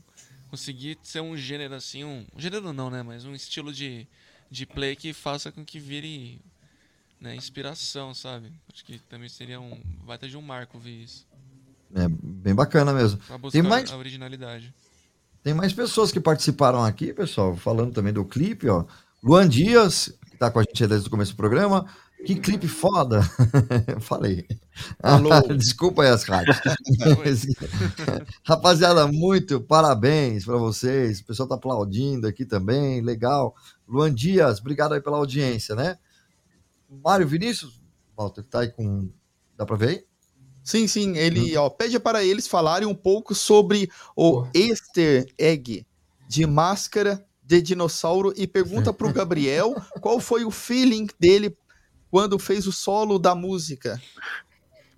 Conseguir ser um gênero assim, um. um gênero não, né? Mas um estilo de, de play que faça com que vire né, inspiração, sabe? Acho que também seria um. Vai ter de um marco ver isso. É bem bacana mesmo. Pra buscar Tem mais, a originalidade. tem mais pessoas que participaram aqui, pessoal, falando também do clipe, ó. Luan Dias, que tá com a gente desde o começo do programa. Que clipe foda! Eu Falei. Alô. Desculpa aí as rádios. Rapaziada, muito parabéns para vocês. O pessoal tá aplaudindo aqui também, legal. Luan Dias, obrigado aí pela audiência, né? Mário Vinícius, Walter, tá aí com. Dá pra ver aí? Sim, sim, ele ó, pede para eles falarem um pouco sobre o easter egg de máscara de dinossauro e pergunta pro Gabriel qual foi o feeling dele quando fez o solo da música.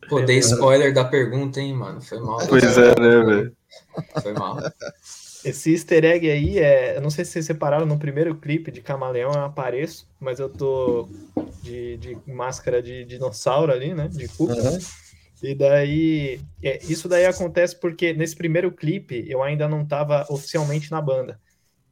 Pô, dei spoiler da pergunta, hein, mano? Foi mal. Pois é, né, velho? Foi mal. Esse easter egg aí é. Eu não sei se vocês separaram no primeiro clipe de Camaleão, eu apareço, mas eu tô de, de máscara de dinossauro ali, né? De cuca. Uhum. E daí, é, isso daí acontece porque nesse primeiro clipe eu ainda não estava oficialmente na banda.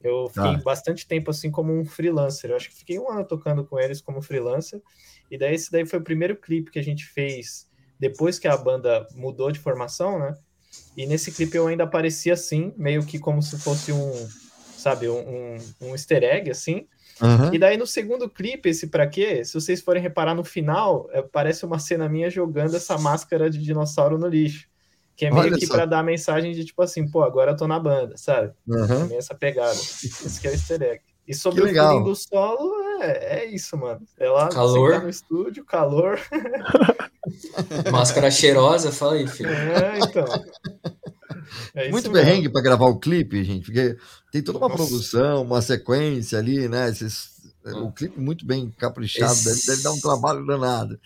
Eu fiquei Ah. bastante tempo assim como um freelancer. Eu acho que fiquei um ano tocando com eles como freelancer. E daí esse daí foi o primeiro clipe que a gente fez depois que a banda mudou de formação, né? E nesse clipe eu ainda aparecia assim, meio que como se fosse um, sabe, um, um, um easter egg, assim. Aham. E daí no segundo clipe, esse pra quê? Se vocês forem reparar no final, é, parece uma cena minha jogando essa máscara de dinossauro no lixo. Que é meio Olha que só. pra dar a mensagem de tipo assim, pô, agora eu tô na banda, sabe? Também essa pegada. Esse que é o easter egg. E sobre Que o feeling do solo, é, é isso, mano. É lá Calor. no estúdio, calor. Máscara cheirosa, fala aí, filho. É, então. É isso Muito mesmo. perrengue para gravar o clipe, gente, porque tem toda uma produção, uma sequência ali, né? Esses- o clipe muito bem caprichado, Esse- deve, deve dar um trabalho danado.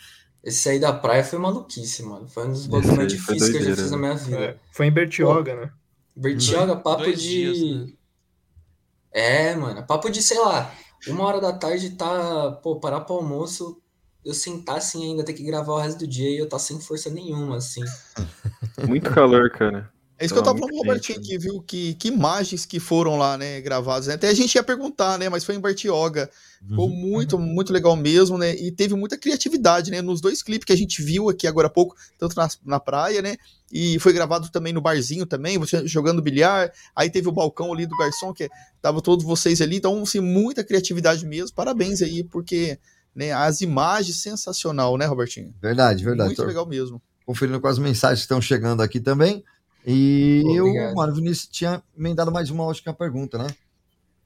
Esse aí da praia foi maluquice, mano. Foi um dos bagulhos mais difíceis que eu já fiz na né? minha vida. É, foi em Bertioga, né? Bertioga, papo Dois de. dias, né? É, mano, papo de, sei lá, uma hora da tarde tá, pô, parar pro almoço, eu sentar assim ainda, ter que gravar o resto do dia e eu tá sem força nenhuma, assim. Muito calor, cara. É isso que eu Tava tava falando muito pro Robertinho aqui, viu? Que, que imagens que foram lá, né, gravadas. Né? Até a gente ia perguntar, né? Mas foi em Bertioga. Ficou Uhum. muito, muito legal mesmo, né? E teve muita criatividade, né? Nos dois clipes que a gente viu aqui agora há pouco, tanto na, na praia, né? E foi gravado também no barzinho também, você jogando bilhar. Aí teve o balcão ali do garçom, que tava todos vocês ali. Então, assim, muita criatividade mesmo. Parabéns aí, porque né, as imagens sensacional, né, Robertinho? Verdade, verdade. Muito Tô legal mesmo. conferindo com as mensagens que estão chegando aqui também. E Obrigado. o Mário Vinícius tinha emendado mais uma, acho que é uma pergunta, né?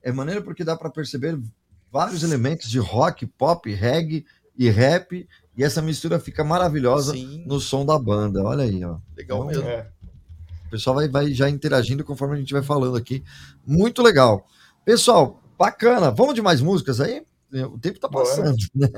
É maneiro porque dá para perceber vários elementos de rock, pop, reggae e rap, e essa mistura fica maravilhosa Sim, no som da banda. Olha aí, ó. legal Então, mesmo. É. O pessoal vai, vai já interagindo conforme a gente vai falando aqui. Muito legal. Pessoal, bacana. Vamos de mais músicas aí? O tempo tá passando, né?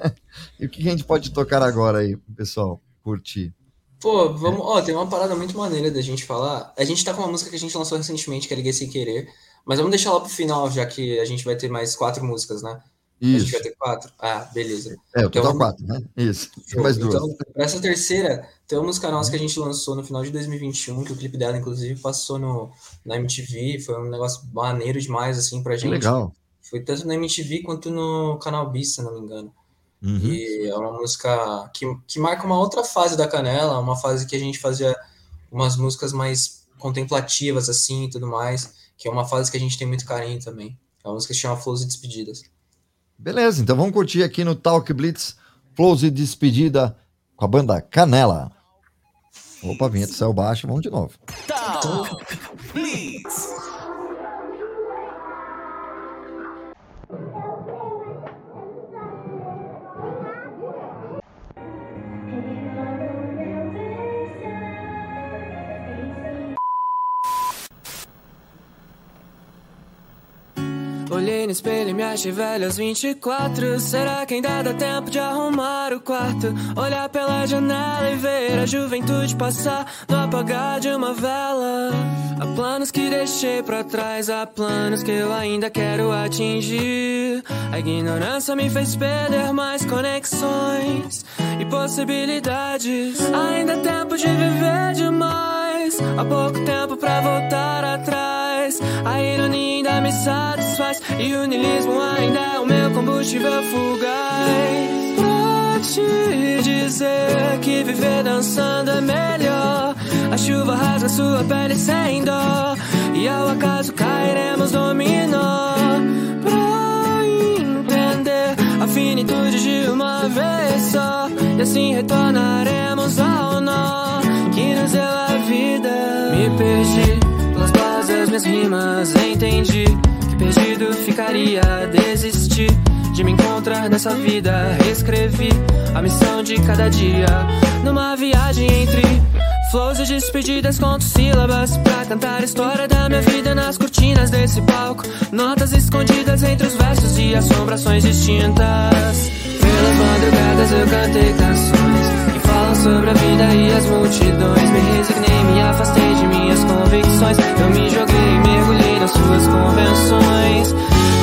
E o que a gente pode tocar agora aí, pessoal? Curtir. Pô, vamos. Ó, tem uma parada muito maneira da gente falar. A gente tá com uma música que a gente lançou recentemente, que é Liguei Sem Querer. Mas vamos deixar lá pro final, já que a gente vai ter mais quatro músicas, né? A gente Isso. vai ter quatro? Ah, beleza. É, o total Então, quatro, né? Isso. Show. Mais duas. Então, essa terceira, tem uma música nossa que a gente lançou no final de 2021, que o clipe dela, inclusive, passou no, na MTV. Foi um negócio maneiro demais, assim, pra Que gente. legal. Foi tanto na MTV quanto no Canal Bis, se não me engano. Uhum. E é uma música que, que marca uma outra fase da Canela, uma fase que a gente fazia umas músicas mais contemplativas, assim, e tudo mais, que é uma fase que a gente tem muito carinho também. É uma música que se chama Flows e Despedidas. Beleza, então vamos curtir aqui no Talk Blitz Close e Despedida com a banda Canela. Opa, vinheta saiu baixo, vamos de novo. Talk Blitz. Olhei no espelho e me achei velho aos 24. Será que ainda dá tempo de arrumar o quarto? Olhar pela janela e ver a juventude passar no apagar de uma vela. Há planos que deixei pra trás, há planos que eu ainda quero atingir. A ignorância me fez perder mais conexões e possibilidades. Ainda é tempo de viver demais. Há pouco tempo pra voltar atrás. A ironia ainda me satisfaz. E o niilismo ainda é o meu combustível fugaz. Pra te dizer que viver dançando é melhor. A chuva rasga sua pele sem dó. E ao acaso cairemos dominó. Pra entender a finitude de uma vez só. E assim retornaremos minhas rimas. Entendi que perdido ficaria a desistir de me encontrar nessa vida. Reescrevi a missão de cada dia numa viagem entre flows e despedidas. Conto sílabas pra cantar a história da minha vida nas cortinas desse palco. Notas escondidas entre os versos e assombrações distintas. Pelas madrugadas eu cantei canções falam sobre a vida e as multidões. Me resignei, me afastei de minhas convicções. Eu me joguei, mergulhei nas suas convenções.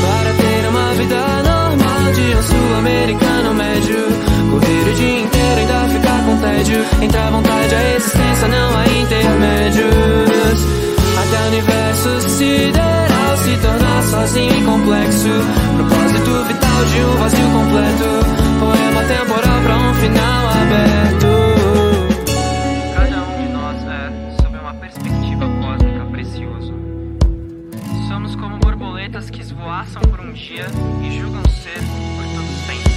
Para ter uma vida normal de um sul-americano médio. Correr o dia inteiro, ainda ficar com tédio. Entre a vontade e a existência, não há intermédios. Até o universo sideral se tornar sozinho e complexo. Propósito vital de um vazio completo temporal pra um final aberto. Cada um de nós é, sob uma perspectiva cósmica, precioso. Somos como borboletas que esvoaçam por um dia e julgam ser por todos bem.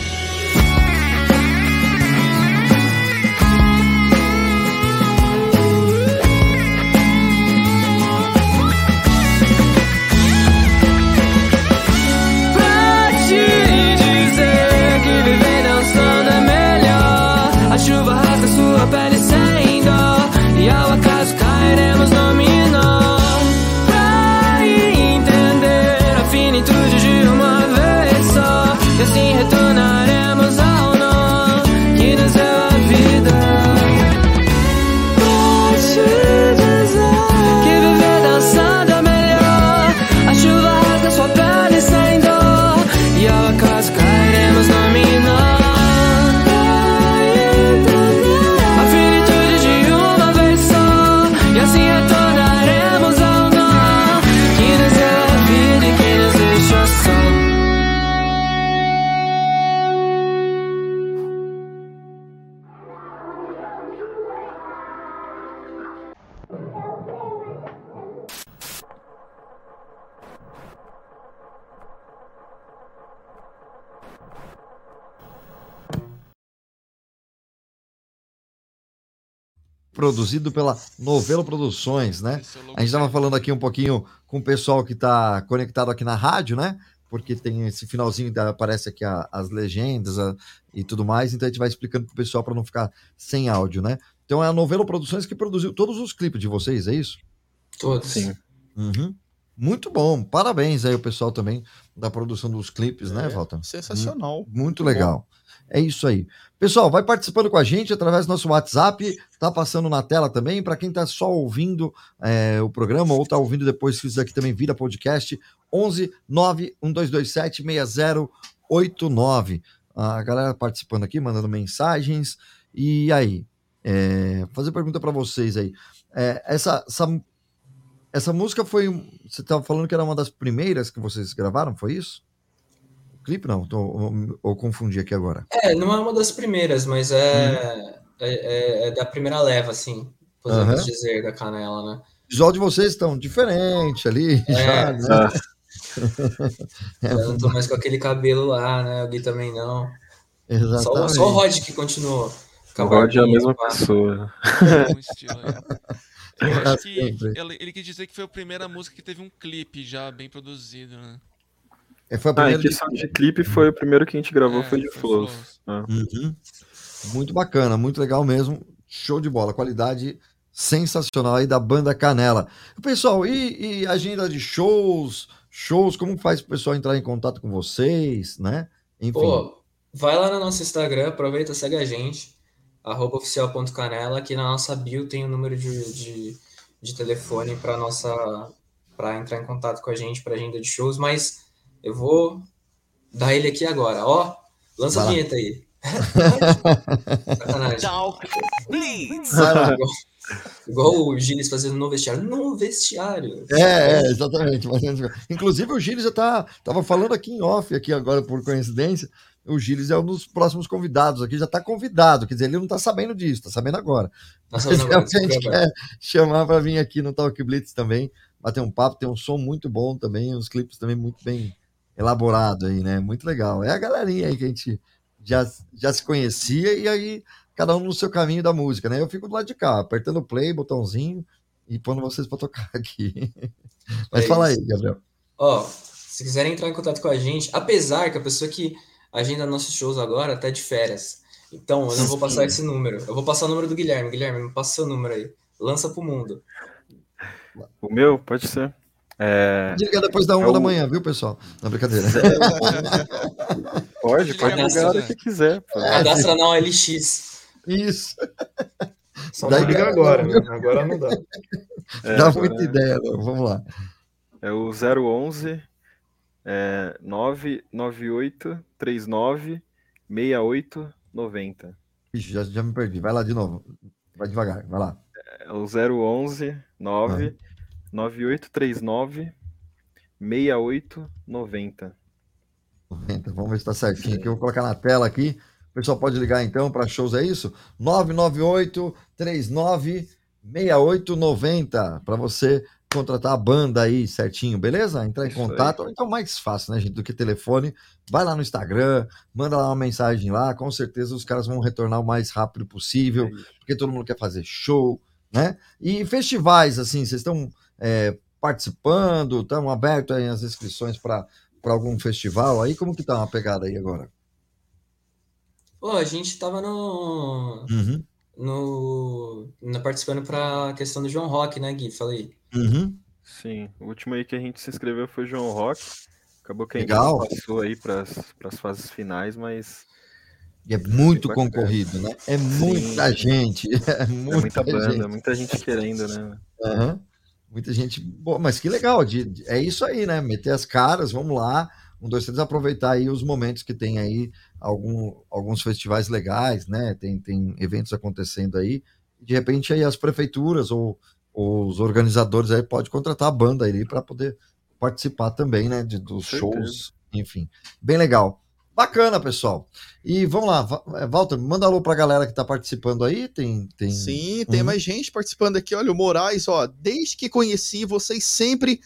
Produzido pela Novelo Produções, né? A gente estava falando aqui um pouquinho com o pessoal que está conectado aqui na rádio, né? Porque tem esse finalzinho, da- aparece aqui a- as legendas a- e tudo mais, então a gente vai explicando pro pessoal para não ficar sem áudio, né? Então é a Novelo Produções que produziu todos os clipes de vocês, é isso? Todos. Sim. Uhum. Muito bom, parabéns aí o pessoal também da produção dos clipes, né, Walter? Sensacional. Mu- Muito legal. É isso aí. Pessoal, vai participando com a gente através do nosso WhatsApp, tá passando na tela também. Para quem tá só ouvindo é, o programa ou tá ouvindo depois, que isso aqui também vira podcast, 11 91227 6089. A galera participando aqui, mandando mensagens. E aí? É, fazer pergunta para vocês aí. É, essa, essa, essa música foi. um- Você estava falando que era uma das primeiras que vocês gravaram, foi isso? O clipe não, tô, ou, ou confundi aqui agora. É, não é uma das primeiras, mas é, é, é- é da primeira leva, assim, podemos Aham. dizer, da Canela, né? O visual de vocês estão diferente ali, já, né? Ah, É, Eu não tô mais com aquele cabelo lá, né? O Gui também não. Só, o- exatamente. só o Rod que continuou. o Rod é a mesma pá. pessoa. Um estilo, é. Eu acho que ele, ele quis dizer que foi a primeira música que teve um clipe já bem produzido, né? É, foi a Ah, em primeira de- questão de clipe, foi o primeiro que a gente gravou, É, foi de Flows. Flows. Ah. Uhum. Muito bacana, muito legal mesmo. Show de bola, qualidade sensacional aí da banda Canela. Pessoal, e, e agenda de shows? Shows, como faz o pessoal entrar em contato com vocês, né? Enfim. Pô, vai lá no nosso Instagram, aproveita, segue a gente, arroba oficial.canela, aqui na nossa bio tem o número de, de, de telefone para nossa para entrar em contato com a gente para agenda de shows, mas eu vou dar ele aqui agora, ó. Lança a Vai lá. vinheta aí. Talk. Igual, o Gilles fazendo no vestiário. No vestiário. É, é, exatamente. Inclusive, o Gilles já tá, tava falando aqui em off, aqui agora, por coincidência. O Gilles é um dos próximos convidados aqui, já está convidado, quer dizer, ele não está sabendo disso, está sabendo agora. Tá sabendo agora, é a gente agora. quer chamar para vir aqui no Talk Blitz também, bater um papo, tem um som muito bom também, os clipes também muito bem elaborados aí, né? Muito legal. É a galerinha aí que a gente já, já se conhecia e aí cada um no seu caminho da música, né? Eu fico do lado de cá, apertando o play, botãozinho e pondo vocês para tocar aqui. Mas É fala isso. aí, Gabriel. Ó, se quiserem entrar em contato com a gente, apesar que a pessoa que agenda nossos shows agora tá de férias. Então, eu não vou passar esse número. Eu vou passar o número do Guilherme. Guilherme, me passa seu número aí. Lança pro mundo. O meu, pode ser. É, Diga depois da uma É da o- manhã, viu, pessoal? Não, brincadeira. pode, pode Liga ligar a hora quiser. que quiser. pô. Cadastra na OLX. Isso. Só Daí não liga agora, né? Agora não dá. É, Dá muita é- ideia, não. vamos lá. É o 011 é, 998 39 6890. Ixi, já, já me perdi. Vai lá de novo. Vai devagar, vai lá. É o 011 9 9839 6890. 90. Vamos ver se tá certinho aqui. Eu vou colocar na tela aqui. O pessoal pode ligar então para shows, é isso? 998 39 6890 para você contratar a banda aí certinho, beleza? Entrar em Isso aí. contato. Ou Então, mais fácil, né, gente, do que telefone. Vai lá no Instagram, manda lá uma mensagem lá. Com certeza os caras vão retornar o mais rápido possível, É porque todo mundo quer fazer show, né? E festivais, assim, vocês estão é, participando, estão abertos aí as inscrições para algum festival aí? Como que tá uma pegada aí agora? Pô, a gente tava no, Uhum, no, no participando pra questão do João Rock, né, Gui? Falei. Uhum. Sim, o último aí que a gente se inscreveu foi o João Rock. Acabou que a gente Legal. passou aí para as fases finais, mas E é muito concorrido, né? É muita gente, é é muita, muita banda, gente. muita gente querendo, né? Aham. Muita gente. Bom, mas que legal. de- de- é isso aí, né? Meter as caras, vamos lá. Um, dois, três, aproveitar aí os momentos que tem aí algum, alguns festivais legais, né? Tem, tem eventos acontecendo aí. De repente aí as prefeituras ou os organizadores aí podem contratar a banda aí para poder participar também, né? De, dos Com certeza. shows, enfim. Bem legal. Bacana, pessoal. E vamos lá, eh, Walter, manda alô pra galera que tá participando aí. Tem, tem... Sim, tem Uhum. mais gente participando aqui. Olha, o Moraes, ó, desde que conheci vocês sempre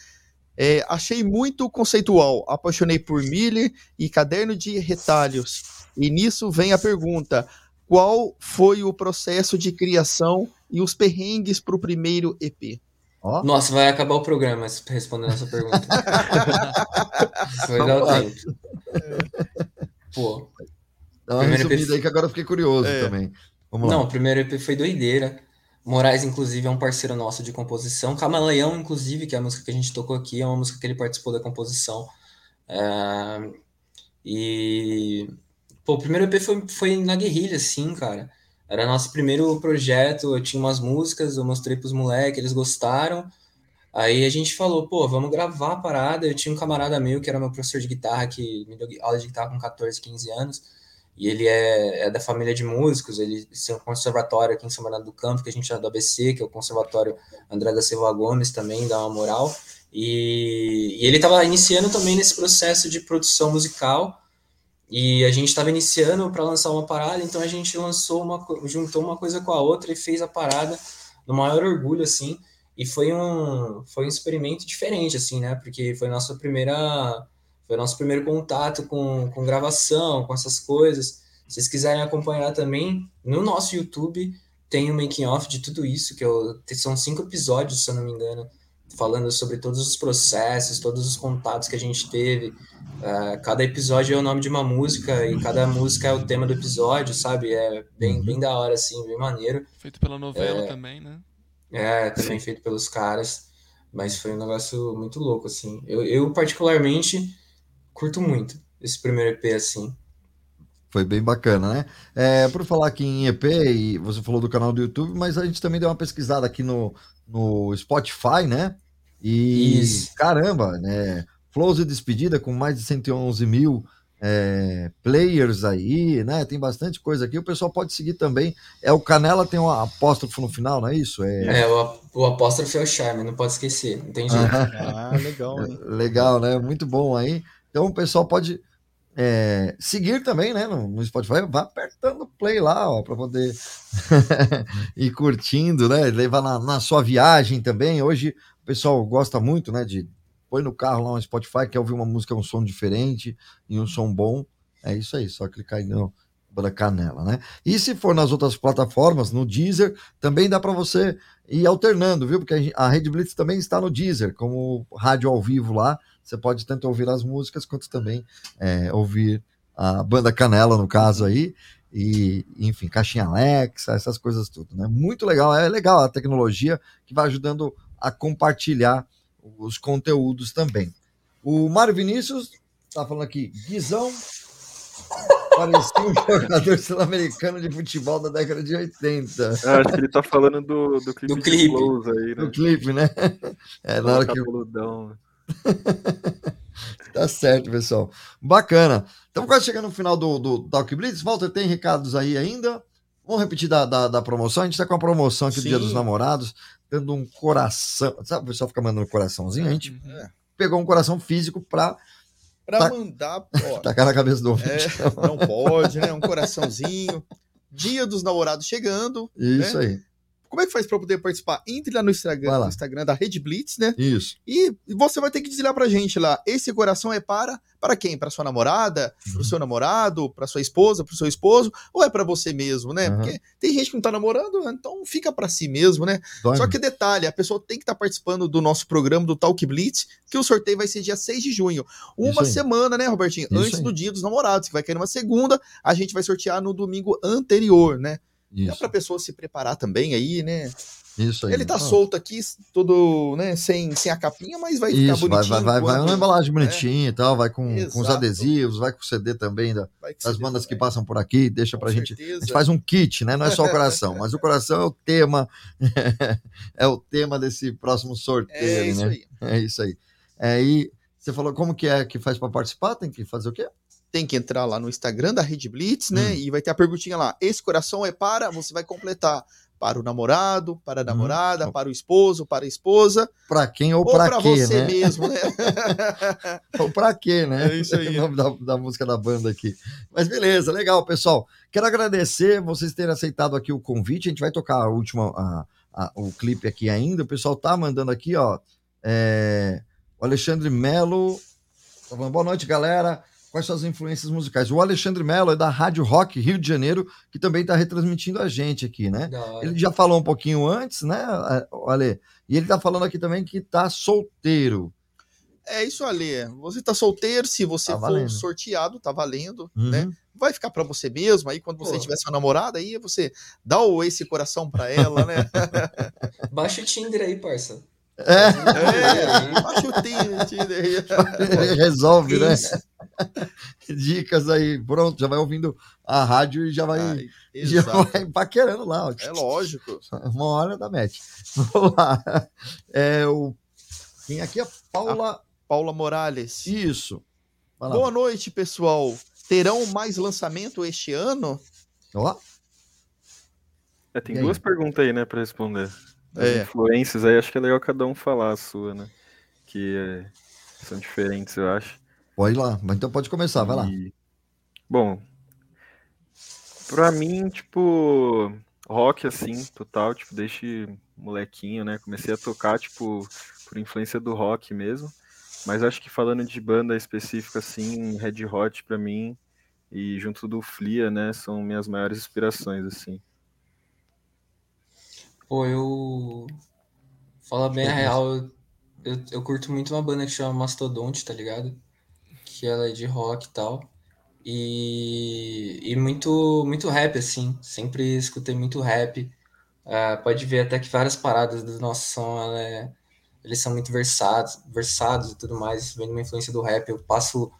é, achei muito conceitual. Apaixonei por Miller e caderno de retalhos. E nisso vem a pergunta: qual foi o processo de criação e os perrengues para o primeiro EP? Ó, Nossa, vai acabar o programa respondendo essa pergunta. Vai dar o lá. tempo. Pô, dá uma primeiro resumida EP aí que agora eu fiquei curioso É. também. Vamos lá. Não, o primeiro EP foi doideira. Moraes, inclusive, é um parceiro nosso de composição. Camaleão, inclusive, que é a música que a gente tocou aqui, é uma música que ele participou da composição. É, E, pô, o primeiro EP foi, foi na guerrilha, assim, cara. Era nosso primeiro projeto, eu tinha umas músicas, eu mostrei pros moleques, eles gostaram. Aí a gente falou, pô, vamos gravar a parada. Eu tinha um camarada meu que era meu professor de guitarra, que me deu aula de guitarra com 14, 15 anos. E ele é, é da família de músicos, ele tem um conservatório aqui em São Bernardo do Campo, que a gente chama do ABC, que é o Conservatório André da Silva Gomes também, dá uma moral. E, e ele estava iniciando também nesse processo de produção musical, e a gente estava iniciando para lançar uma parada, então a gente lançou uma, juntou uma coisa com a outra e fez a parada no maior orgulho, assim, e foi um, foi um experimento diferente, assim, né, porque foi nossa primeira foi nosso primeiro contato com, com gravação, com essas coisas. Se vocês quiserem acompanhar também, no nosso YouTube tem o making off de tudo isso, que eu, são cinco episódios, se eu não me engano, falando sobre todos os processos, todos os contatos que a gente teve. Ah, cada episódio é o nome de uma música e cada música é o tema do episódio, sabe? É bem, bem da hora, assim, bem maneiro. Feito pela novela É. também, né? É, também feito pelos caras, mas foi um negócio muito louco, assim. Eu, eu particularmente, curto muito esse primeiro EP, assim. Foi bem bacana, né? É, por falar aqui em EP, e você falou do canal do YouTube, mas a gente também deu uma pesquisada aqui no, no Spotify, né? E Isso. caramba, né? Flows e Despedida com mais de 111 mil é, players aí, né? Tem bastante coisa aqui. O pessoal pode seguir também. É o Canela tem um apóstrofo no final, não é isso? É, É, o, o apóstrofo é o charme, não pode esquecer, não tem jeito. Ah, legal, hein? Legal, né? Muito bom aí. Então o pessoal pode é, seguir também, né? No, no Spotify, vá apertando play lá, ó, para poder ir curtindo, né? Levar na, na sua viagem também. Hoje o pessoal gosta muito, né? De põe no carro lá no Spotify, quer ouvir uma música, um som diferente e um som bom. É isso aí, só clicar aí no da canela, né? E se for nas outras plataformas, no Deezer, também dá para você ir alternando, viu? Porque a Rede Blitz também está no Deezer, como rádio ao vivo lá. Você pode tanto ouvir as músicas quanto também é, ouvir a banda Canela, no caso aí. E, enfim, caixinha Alexa, essas coisas tudo, né? Muito legal, é legal a tecnologia que vai ajudando a compartilhar os conteúdos também. O Mário Vinícius tá falando aqui, Guizão parecia um jogador sul-americano de futebol da década de 80. Eu acho que ele tá falando do, do clipe Do de clipe. Flows aí, né? No clipe, né? É, na hora que Cabeludão. Tá certo, pessoal. Bacana. Estamos quase chegando no final do, do Talk Blitz. Walter, tem recados aí ainda? Vamos repetir da, da, da promoção? A gente está com a promoção aqui do Dia Sim. dos Namorados, dando um coração. Sabe, o pessoal fica mandando coraçãozinho? A gente Uhum. pegou um coração físico para Pra Tá- mandar, ó, tacar na cabeça do ouvinte. é, não pode, né? Um coraçãozinho. Dia dos namorados chegando. Isso aí. Como é que faz pra poder participar? Entre lá no Instagram, lá. no Instagram da Rede Blitz, né? Isso. E você vai ter que dizer lá pra gente lá, esse coração é para para quem? Para sua namorada, Uhum. pro seu namorado, pra sua esposa, pro seu esposo, ou é pra você mesmo, né? Uhum. Porque tem gente que não tá namorando, então fica pra si mesmo, né? Dói, Só que detalhe, a pessoa tem que estar participando do nosso programa do Talk Blitz, que o sorteio vai ser dia 6 de junho. Uma semana, né, Robertinho? Isso Antes aí. do dia dos namorados, que vai cair numa segunda, a gente vai sortear no domingo anterior, né? É Isso, pra pessoa se preparar também aí, né? isso aí. Ele tá solto aqui, todo, né, sem, sem a capinha, mas vai ficar Isso, vai, bonitinho. vai, vai, vai quando- uma embalagem né? bonitinha e tal, vai com, com os adesivos, vai com o CD também da- Vai das bandas Deus que passam por aqui, deixa Com pra gente. A certeza. gente faz um kit, né? Não é só o coração, mas o coração é o tema, é o tema desse próximo sorteio, É aí, isso né? aí. É isso aí. É, e você falou como que é que faz pra participar? Tem que fazer o quê? Tem que entrar lá no Instagram da Rede Blitz, né? Hum. E vai ter a perguntinha lá. Esse coração é para, você vai completar para o namorado, para a namorada, Hum. para o esposo, para a esposa, Pra quem ou, ou para quê, você né? mesmo, né? Ou pra quê, né? É isso aí. o nome da, da música da banda aqui. Mas beleza, legal, pessoal. Quero agradecer vocês terem aceitado aqui o convite. A gente vai tocar a última, a- a- o clipe aqui ainda. O pessoal tá mandando aqui, ó. é, o Alexandre Melo. Tá falando, boa noite, galera. Quais são as influências musicais? O Alexandre Melo é da Rádio Rock Rio de Janeiro, que também está retransmitindo a gente aqui, né? Ele já falou um pouquinho antes, né, Ale? E ele tá falando aqui também que tá solteiro. É isso, Ale. Você tá solteiro, se você Tá for sorteado, tá valendo, Uhum. né? Vai ficar pra você mesmo. Aí quando você Pô. tiver sua namorada, aí você dá o esse coração pra ela, né? Baixa o Tinder aí, parça. É, é, baixa o Tinder aí. resolve, né? Dicas aí, pronto, já vai ouvindo a rádio e já vai, Ai, já vai paquerando lá. ó. É lógico. Uma hora da match. Vamos lá. É, o... Quem aqui é Paula. Paula Morales. Isso. Vai lá. Boa noite, pessoal. Terão mais lançamento este ano? Ó, É, tem duas perguntas aí, né, pra responder. As É. influências aí, acho que é legal cada um falar a sua, né? Que é, são diferentes, eu acho. Pode ir lá. Mas Então pode começar, vai lá. E, bom, pra mim, tipo, rock assim, total, tipo, desde molequinho, né? Comecei a tocar, tipo, por influência do rock mesmo. Mas acho que falando de banda específica, assim, Red Hot pra mim e junto do Flia, né, são minhas maiores inspirações, assim. Pô, eu. Fala bem a real, eu, eu, eu curto muito uma banda que chama Mastodonte, tá ligado? Que ela é de rock e tal. E, e muito, muito rap, assim. Sempre escutei muito rap. Ah, pode ver até que várias paradas do nosso som, é- eles são muito versados, versados e tudo mais. Vem uma influência do rap. Eu passo.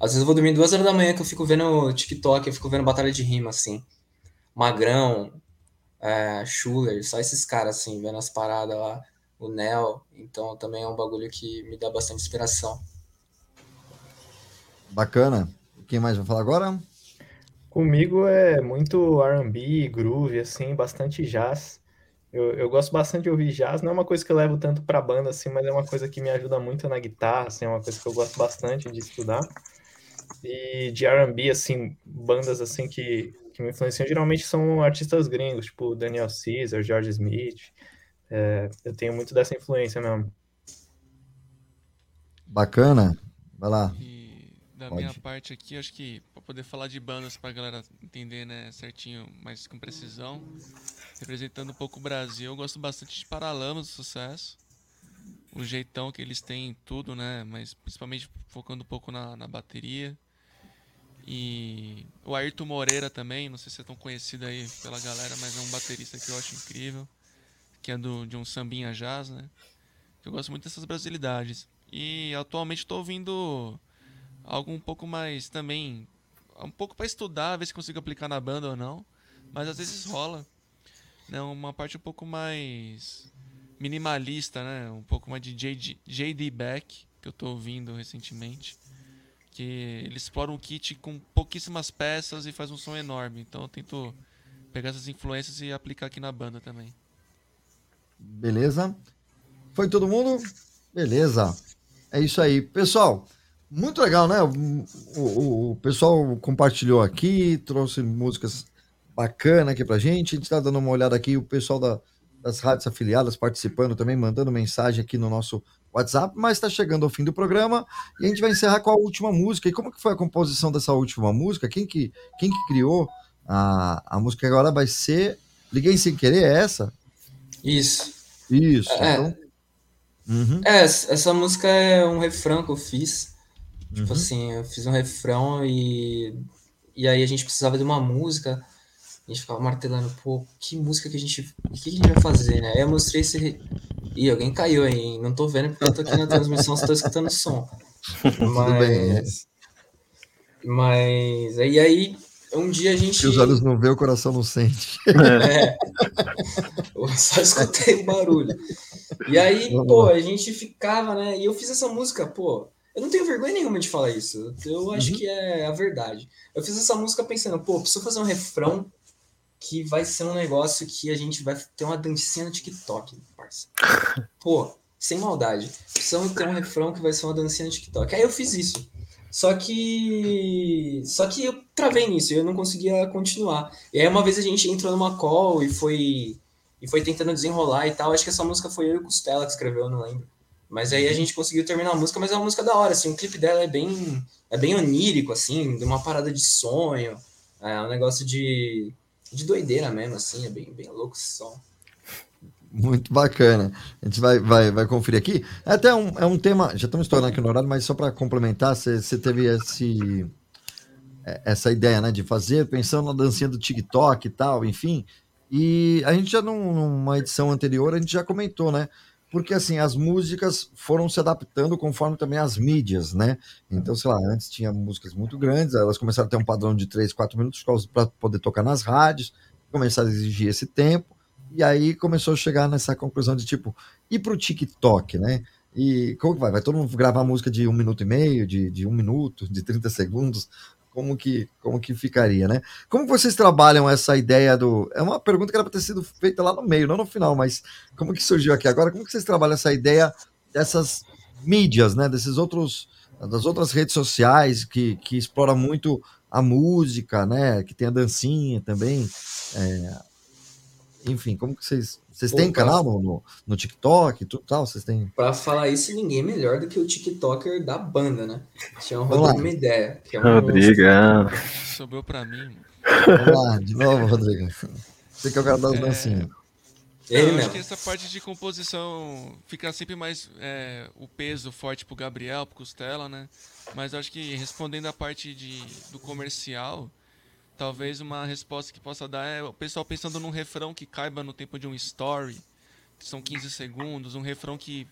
Às vezes eu vou dormir duas horas da manhã que eu fico vendo TikTok, eu fico vendo batalha de rima, assim. Magrão, é, Schuller, só esses caras, assim, vendo as paradas lá, o Nel, então também é um bagulho que me dá bastante inspiração. Bacana. Quem mais vai falar agora? Comigo é muito R&B, groove, assim, bastante jazz. Eu, eu gosto bastante de ouvir jazz, não é uma coisa que eu levo tanto pra banda, assim, mas é uma coisa que me ajuda muito na guitarra, assim, é uma coisa que eu gosto bastante de estudar. E de R&B, assim, bandas, assim, que, que me influenciam, geralmente são artistas gringos, tipo Daniel Caesar, George Smith, É, eu tenho muito dessa influência mesmo. Bacana. Vai lá. E da Pode. minha parte aqui, acho que pra poder falar de bandas pra galera entender, né, certinho, mas com precisão, representando um pouco o Brasil, eu gosto bastante de Paralamas do Sucesso. O jeitão que eles têm em tudo, né, mas principalmente focando um pouco na, na bateria. E o Ayrton Moreira também, não sei se é tão conhecido aí pela galera, mas é um baterista que eu acho incrível, que é do, de um sambinha jazz, né? Eu gosto muito dessas brasilidades. E atualmente estou ouvindo algo um pouco mais também, um pouco para estudar, ver se consigo aplicar na banda ou não, mas às vezes rola, né? Uma parte um pouco mais minimalista, né? Um pouco mais de JD, JD Beck que eu tô ouvindo recentemente, que ele explora um kit com pouquíssimas peças e faz um som enorme. Então eu tento pegar essas influências e aplicar aqui na banda também. Beleza? Foi todo mundo? Beleza. É isso aí. Pessoal, muito legal, né? O, o- o pessoal compartilhou aqui, trouxe músicas bacanas aqui pra gente. A gente tá dando uma olhada aqui, o pessoal da, das rádios afiliadas participando também, mandando mensagem aqui no nosso WhatsApp, mas está chegando ao fim do programa e a gente vai encerrar com a última música. E como que foi a composição dessa última música? Quem que, quem que criou a, a música agora vai ser Liguei Sem Querer, é essa? Isso. Isso, É. então... Uhum. É, essa essa música é um refrão que eu fiz. Tipo Uhum. assim, eu fiz um refrão e, e aí a gente precisava de uma música. A gente ficava martelando, pô, que música que a gente. O que a gente vai fazer, né? Aí eu mostrei esse. Ih, alguém caiu aí? Não tô vendo porque eu tô aqui na transmissão, só tô escutando o som. Tudo bem. Mas. Mas. E aí, um dia a gente. Se os olhos não vê, o coração não sente. É. Eu só escutei o barulho. E aí, Vamos pô, lá. a gente ficava, né? E eu fiz essa música, pô. Eu não tenho vergonha nenhuma de falar isso. Eu acho Uhum. que é a verdade. Eu fiz essa música pensando, pô, preciso fazer um refrão que vai ser um negócio que a gente vai ter uma dancinha no TikTok, parça. Pô, sem maldade. Precisamos ter um refrão que vai ser uma dancinha no TikTok. Aí eu fiz isso. Só que. Só que eu travei nisso, eu não conseguia continuar. E aí uma vez a gente entrou numa call e foi. E foi tentando desenrolar e tal. Acho que essa música foi eu e o Costela que escreveu, eu não lembro. Mas aí a gente conseguiu terminar a música, mas é uma música da hora, assim. O clipe dela é bem. É bem onírico, assim, de uma parada de sonho. É um negócio de. De doideira mesmo, assim, é bem, bem louco esse som. Muito bacana. A gente vai, vai, vai conferir aqui. É até um, é um tema, já estamos estourando aqui no horário, mas só para complementar, você você teve esse, é, essa ideia né, de fazer, pensando na dancinha do TikTok e tal, enfim. E a gente já num- numa edição anterior, a gente já comentou, né? Porque assim, as músicas foram se adaptando conforme também as mídias, né? Então, sei lá, antes tinha músicas muito grandes, elas começaram a ter um padrão de 3, 4 minutos para poder tocar nas rádios, começaram a exigir esse tempo. E aí começou a chegar nessa conclusão de tipo, ir pro TikTok, né? E como que vai? Vai todo mundo gravar música de um minuto e meio, de, de um minuto, de 30 segundos? Como que, como que ficaria, né? Como vocês trabalham essa ideia do. É uma pergunta que era para ter sido feita lá no meio, não no final, mas como que surgiu aqui agora? Como que vocês trabalham essa ideia dessas mídias, né? Desses outros. Das outras redes sociais que, que explora muito a música, né? Que tem a dancinha também. É, enfim, como que vocês. Vocês Pô, têm canal no, no, no TikTok e tudo tal? Vocês têm. Pra falar isso, ninguém é melhor do que o TikToker da banda, né? Chama. Rodrigo Mideia. Que é um Rodrigo, ah. Sobrou pra mim. mano. Vamos lá, de novo, Rodrigo. Você que é o cara das É, dancinhas. Ele eu mesmo. acho que essa parte de composição fica sempre mais é, o peso forte pro Gabriel, pro Costela, né? Mas eu acho que respondendo a parte de, do comercial, talvez uma resposta que possa dar é o pessoal pensando num refrão que caiba no tempo de um story, que são 15 segundos, um refrão que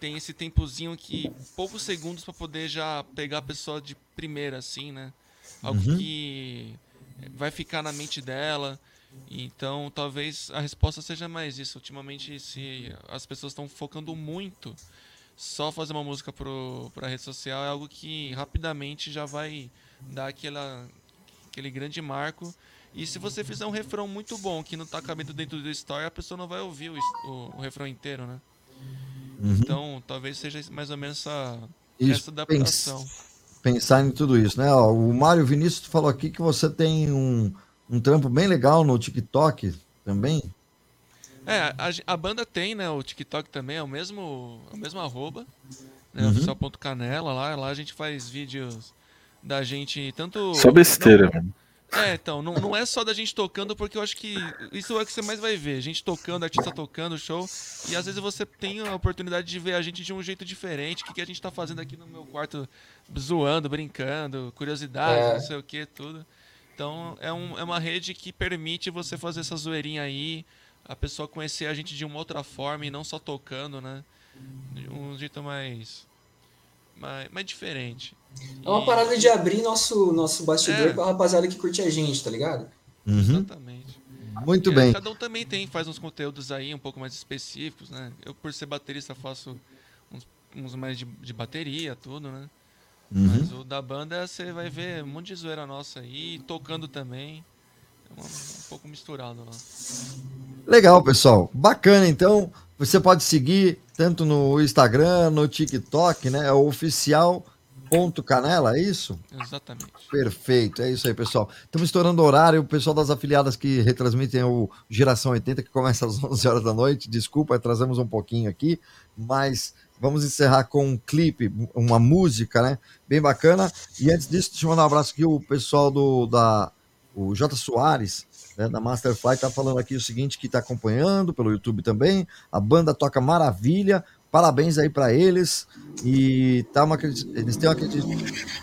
tem esse tempozinho que poucos segundos para poder já pegar a pessoa de primeira assim, né? Algo Uhum. que vai ficar na mente dela. Então, talvez a resposta seja mais isso. Ultimamente, se as pessoas estão focando muito só fazer uma música para rede social é algo que rapidamente já vai dar aquela aquele grande marco. E se você fizer um refrão muito bom que não tá cabendo dentro do story, a pessoa não vai ouvir o, o, o refrão inteiro, né? Uhum. Então, talvez seja mais ou menos essa, Isso, essa adaptação. Pensar em tudo isso, né? Ó, o Mário Vinícius falou aqui que você tem um, um trampo bem legal no TikTok também. É, a, a banda tem, né? O TikTok também é o mesmo, é o mesmo arroba, né? Uhum. Oficial.canela lá. Lá a gente faz vídeos da gente tanto. Só besteira, não- mano. É, então, não, não é só da gente tocando, porque eu acho que isso é o que você mais vai ver. Gente tocando, artista tocando, show. E às vezes você tem a oportunidade de ver a gente de um jeito diferente. O que, que a gente tá fazendo aqui no meu quarto, zoando, brincando, curiosidades, É. não sei o que, tudo. Então é, um, é uma rede que permite você fazer essa zoeirinha aí, a pessoa conhecer a gente de uma outra forma e não só tocando, né? De um jeito mais. mais, mais diferente. É uma parada de abrir nosso, nosso bastidor É. com a rapaziada que curte a gente, tá ligado? Uhum. Exatamente. Muito É, bem. Cada um também tem, faz uns conteúdos aí um pouco mais específicos, né? Eu, por ser baterista, faço uns, uns mais de, de bateria, tudo, né? Uhum. Mas o da banda você vai ver um monte de zoeira nossa aí, tocando também. É um, um pouco misturado lá. Legal, pessoal. Bacana, então. Você pode seguir tanto no Instagram, no TikTok, né? É o oficial Ponto Canela, é isso? Exatamente. Perfeito, é isso aí, pessoal. Estamos estourando o horário. O pessoal das afiliadas que retransmitem o Geração 80, que começa às 11 horas da noite. Desculpa, atrasamos um pouquinho aqui, mas vamos encerrar com um clipe, uma música, né? Bem bacana. E antes disso, deixa eu mandar um abraço aqui. O pessoal do da o J. Soares, né, da Masterfly, tá falando aqui o seguinte: que tá acompanhando pelo YouTube também. A banda toca maravilha. Parabéns aí para eles e tá uma, eles, têm uma,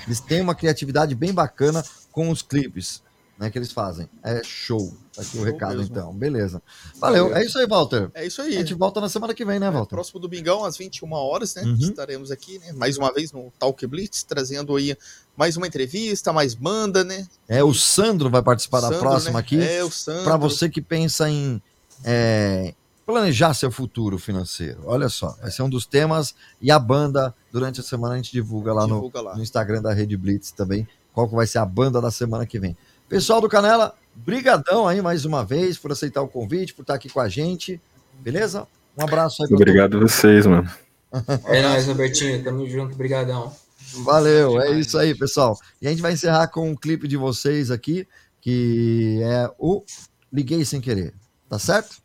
eles têm uma criatividade bem bacana com os clipes né, que eles fazem. É show. Tá aqui show o recado, mesmo. então. Beleza. Valeu. Valeu. É isso aí, Walter. É isso aí. A gente volta na semana que vem, né, Walter? É, próximo domingão, às 21 horas, né? Uhum. Estaremos aqui, né? Mais uma vez no Talk Blitz, trazendo aí mais uma entrevista, mais banda, né? É, o Sandro vai participar Sandro, da próxima né? aqui. É, o Sandro. Para você que pensa em. É, planejar seu futuro financeiro. Olha só, vai ser um dos temas e a banda durante a semana a gente divulga lá, divulga no, lá. no, Instagram da Rede Blitz também qual que vai ser a banda da semana que vem. Pessoal do Canela, brigadão aí mais uma vez por aceitar o convite, por estar aqui com a gente, beleza? Um abraço aí. Obrigado a vocês, mano. É nóis, Robertinho, tamo junto, brigadão. Valeu, é isso aí, pessoal. E a gente vai encerrar com um clipe de vocês aqui, que é o Liguei Sem Querer, tá certo?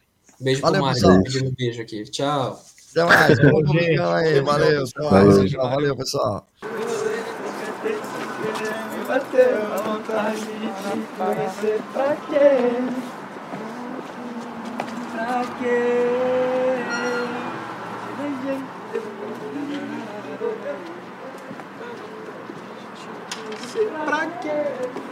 Beijo Valeu, pro Mário, pedindo um beijo aqui. Tchau. Até mais. aí, valeu, até mais. Tchau, valeu, pessoal. Bateu a vontade de conhecer pra quê? Pra quê? Pra quê?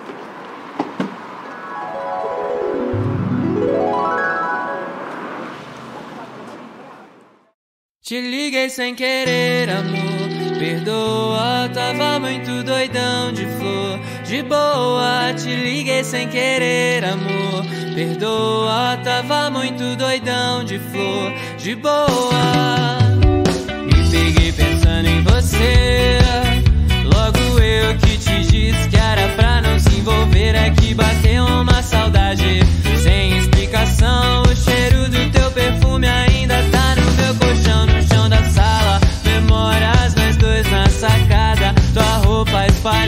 Te liguei sem querer, amor. Perdoa, tava muito doidão de flor. De boa, te liguei sem querer, amor. Perdoa, tava muito doidão de flor. De boa, me peguei pensando em você. Logo eu que te disse que era pra não se envolver. É que bateu uma saudade sem explicação. O cheiro do teu perfume ainda tá roupa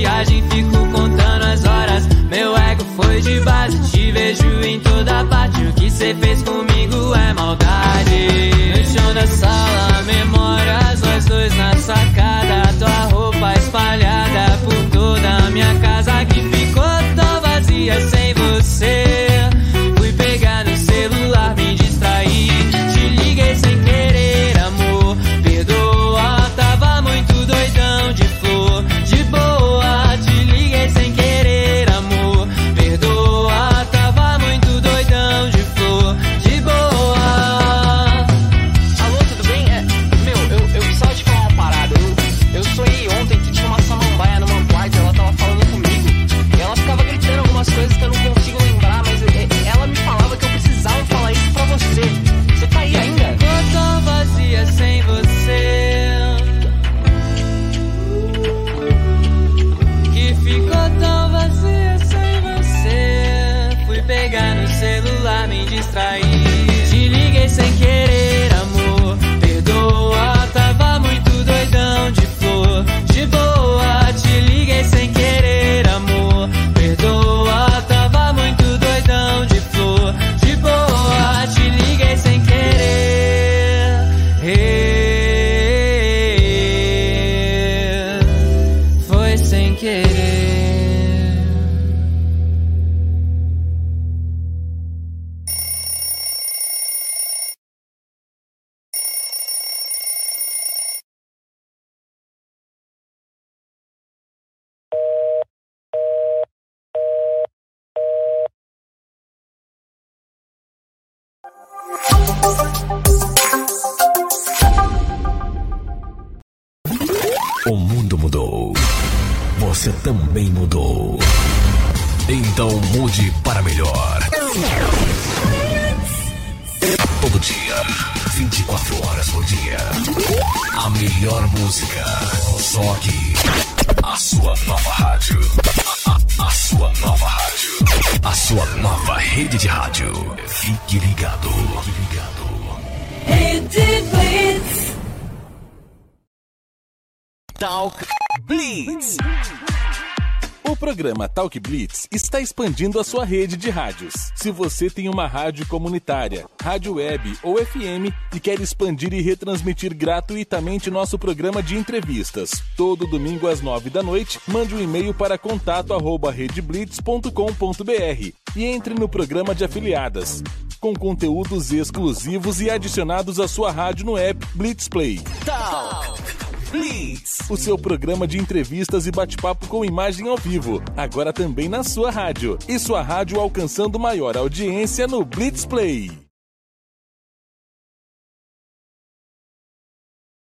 viagem, fico contando as horas. Meu ego foi de base, te vejo em toda parte. O que cê fez comigo é maldade. No chão da sala, distraído. Programa Talk Blitz está expandindo a sua rede de rádios. Se você tem uma rádio comunitária, rádio web ou FM e quer expandir e retransmitir gratuitamente nosso programa de entrevistas, todo domingo às nove da noite, mande um e-mail para contato@redeblitz.com.br e entre no programa de afiliadas, com conteúdos exclusivos e adicionados à sua rádio no app Blitz Play. Talk Blitz. O seu programa de entrevistas e bate-papo com imagem ao vivo, agora também na sua rádio. E sua rádio alcançando maior audiência no Blitz Play.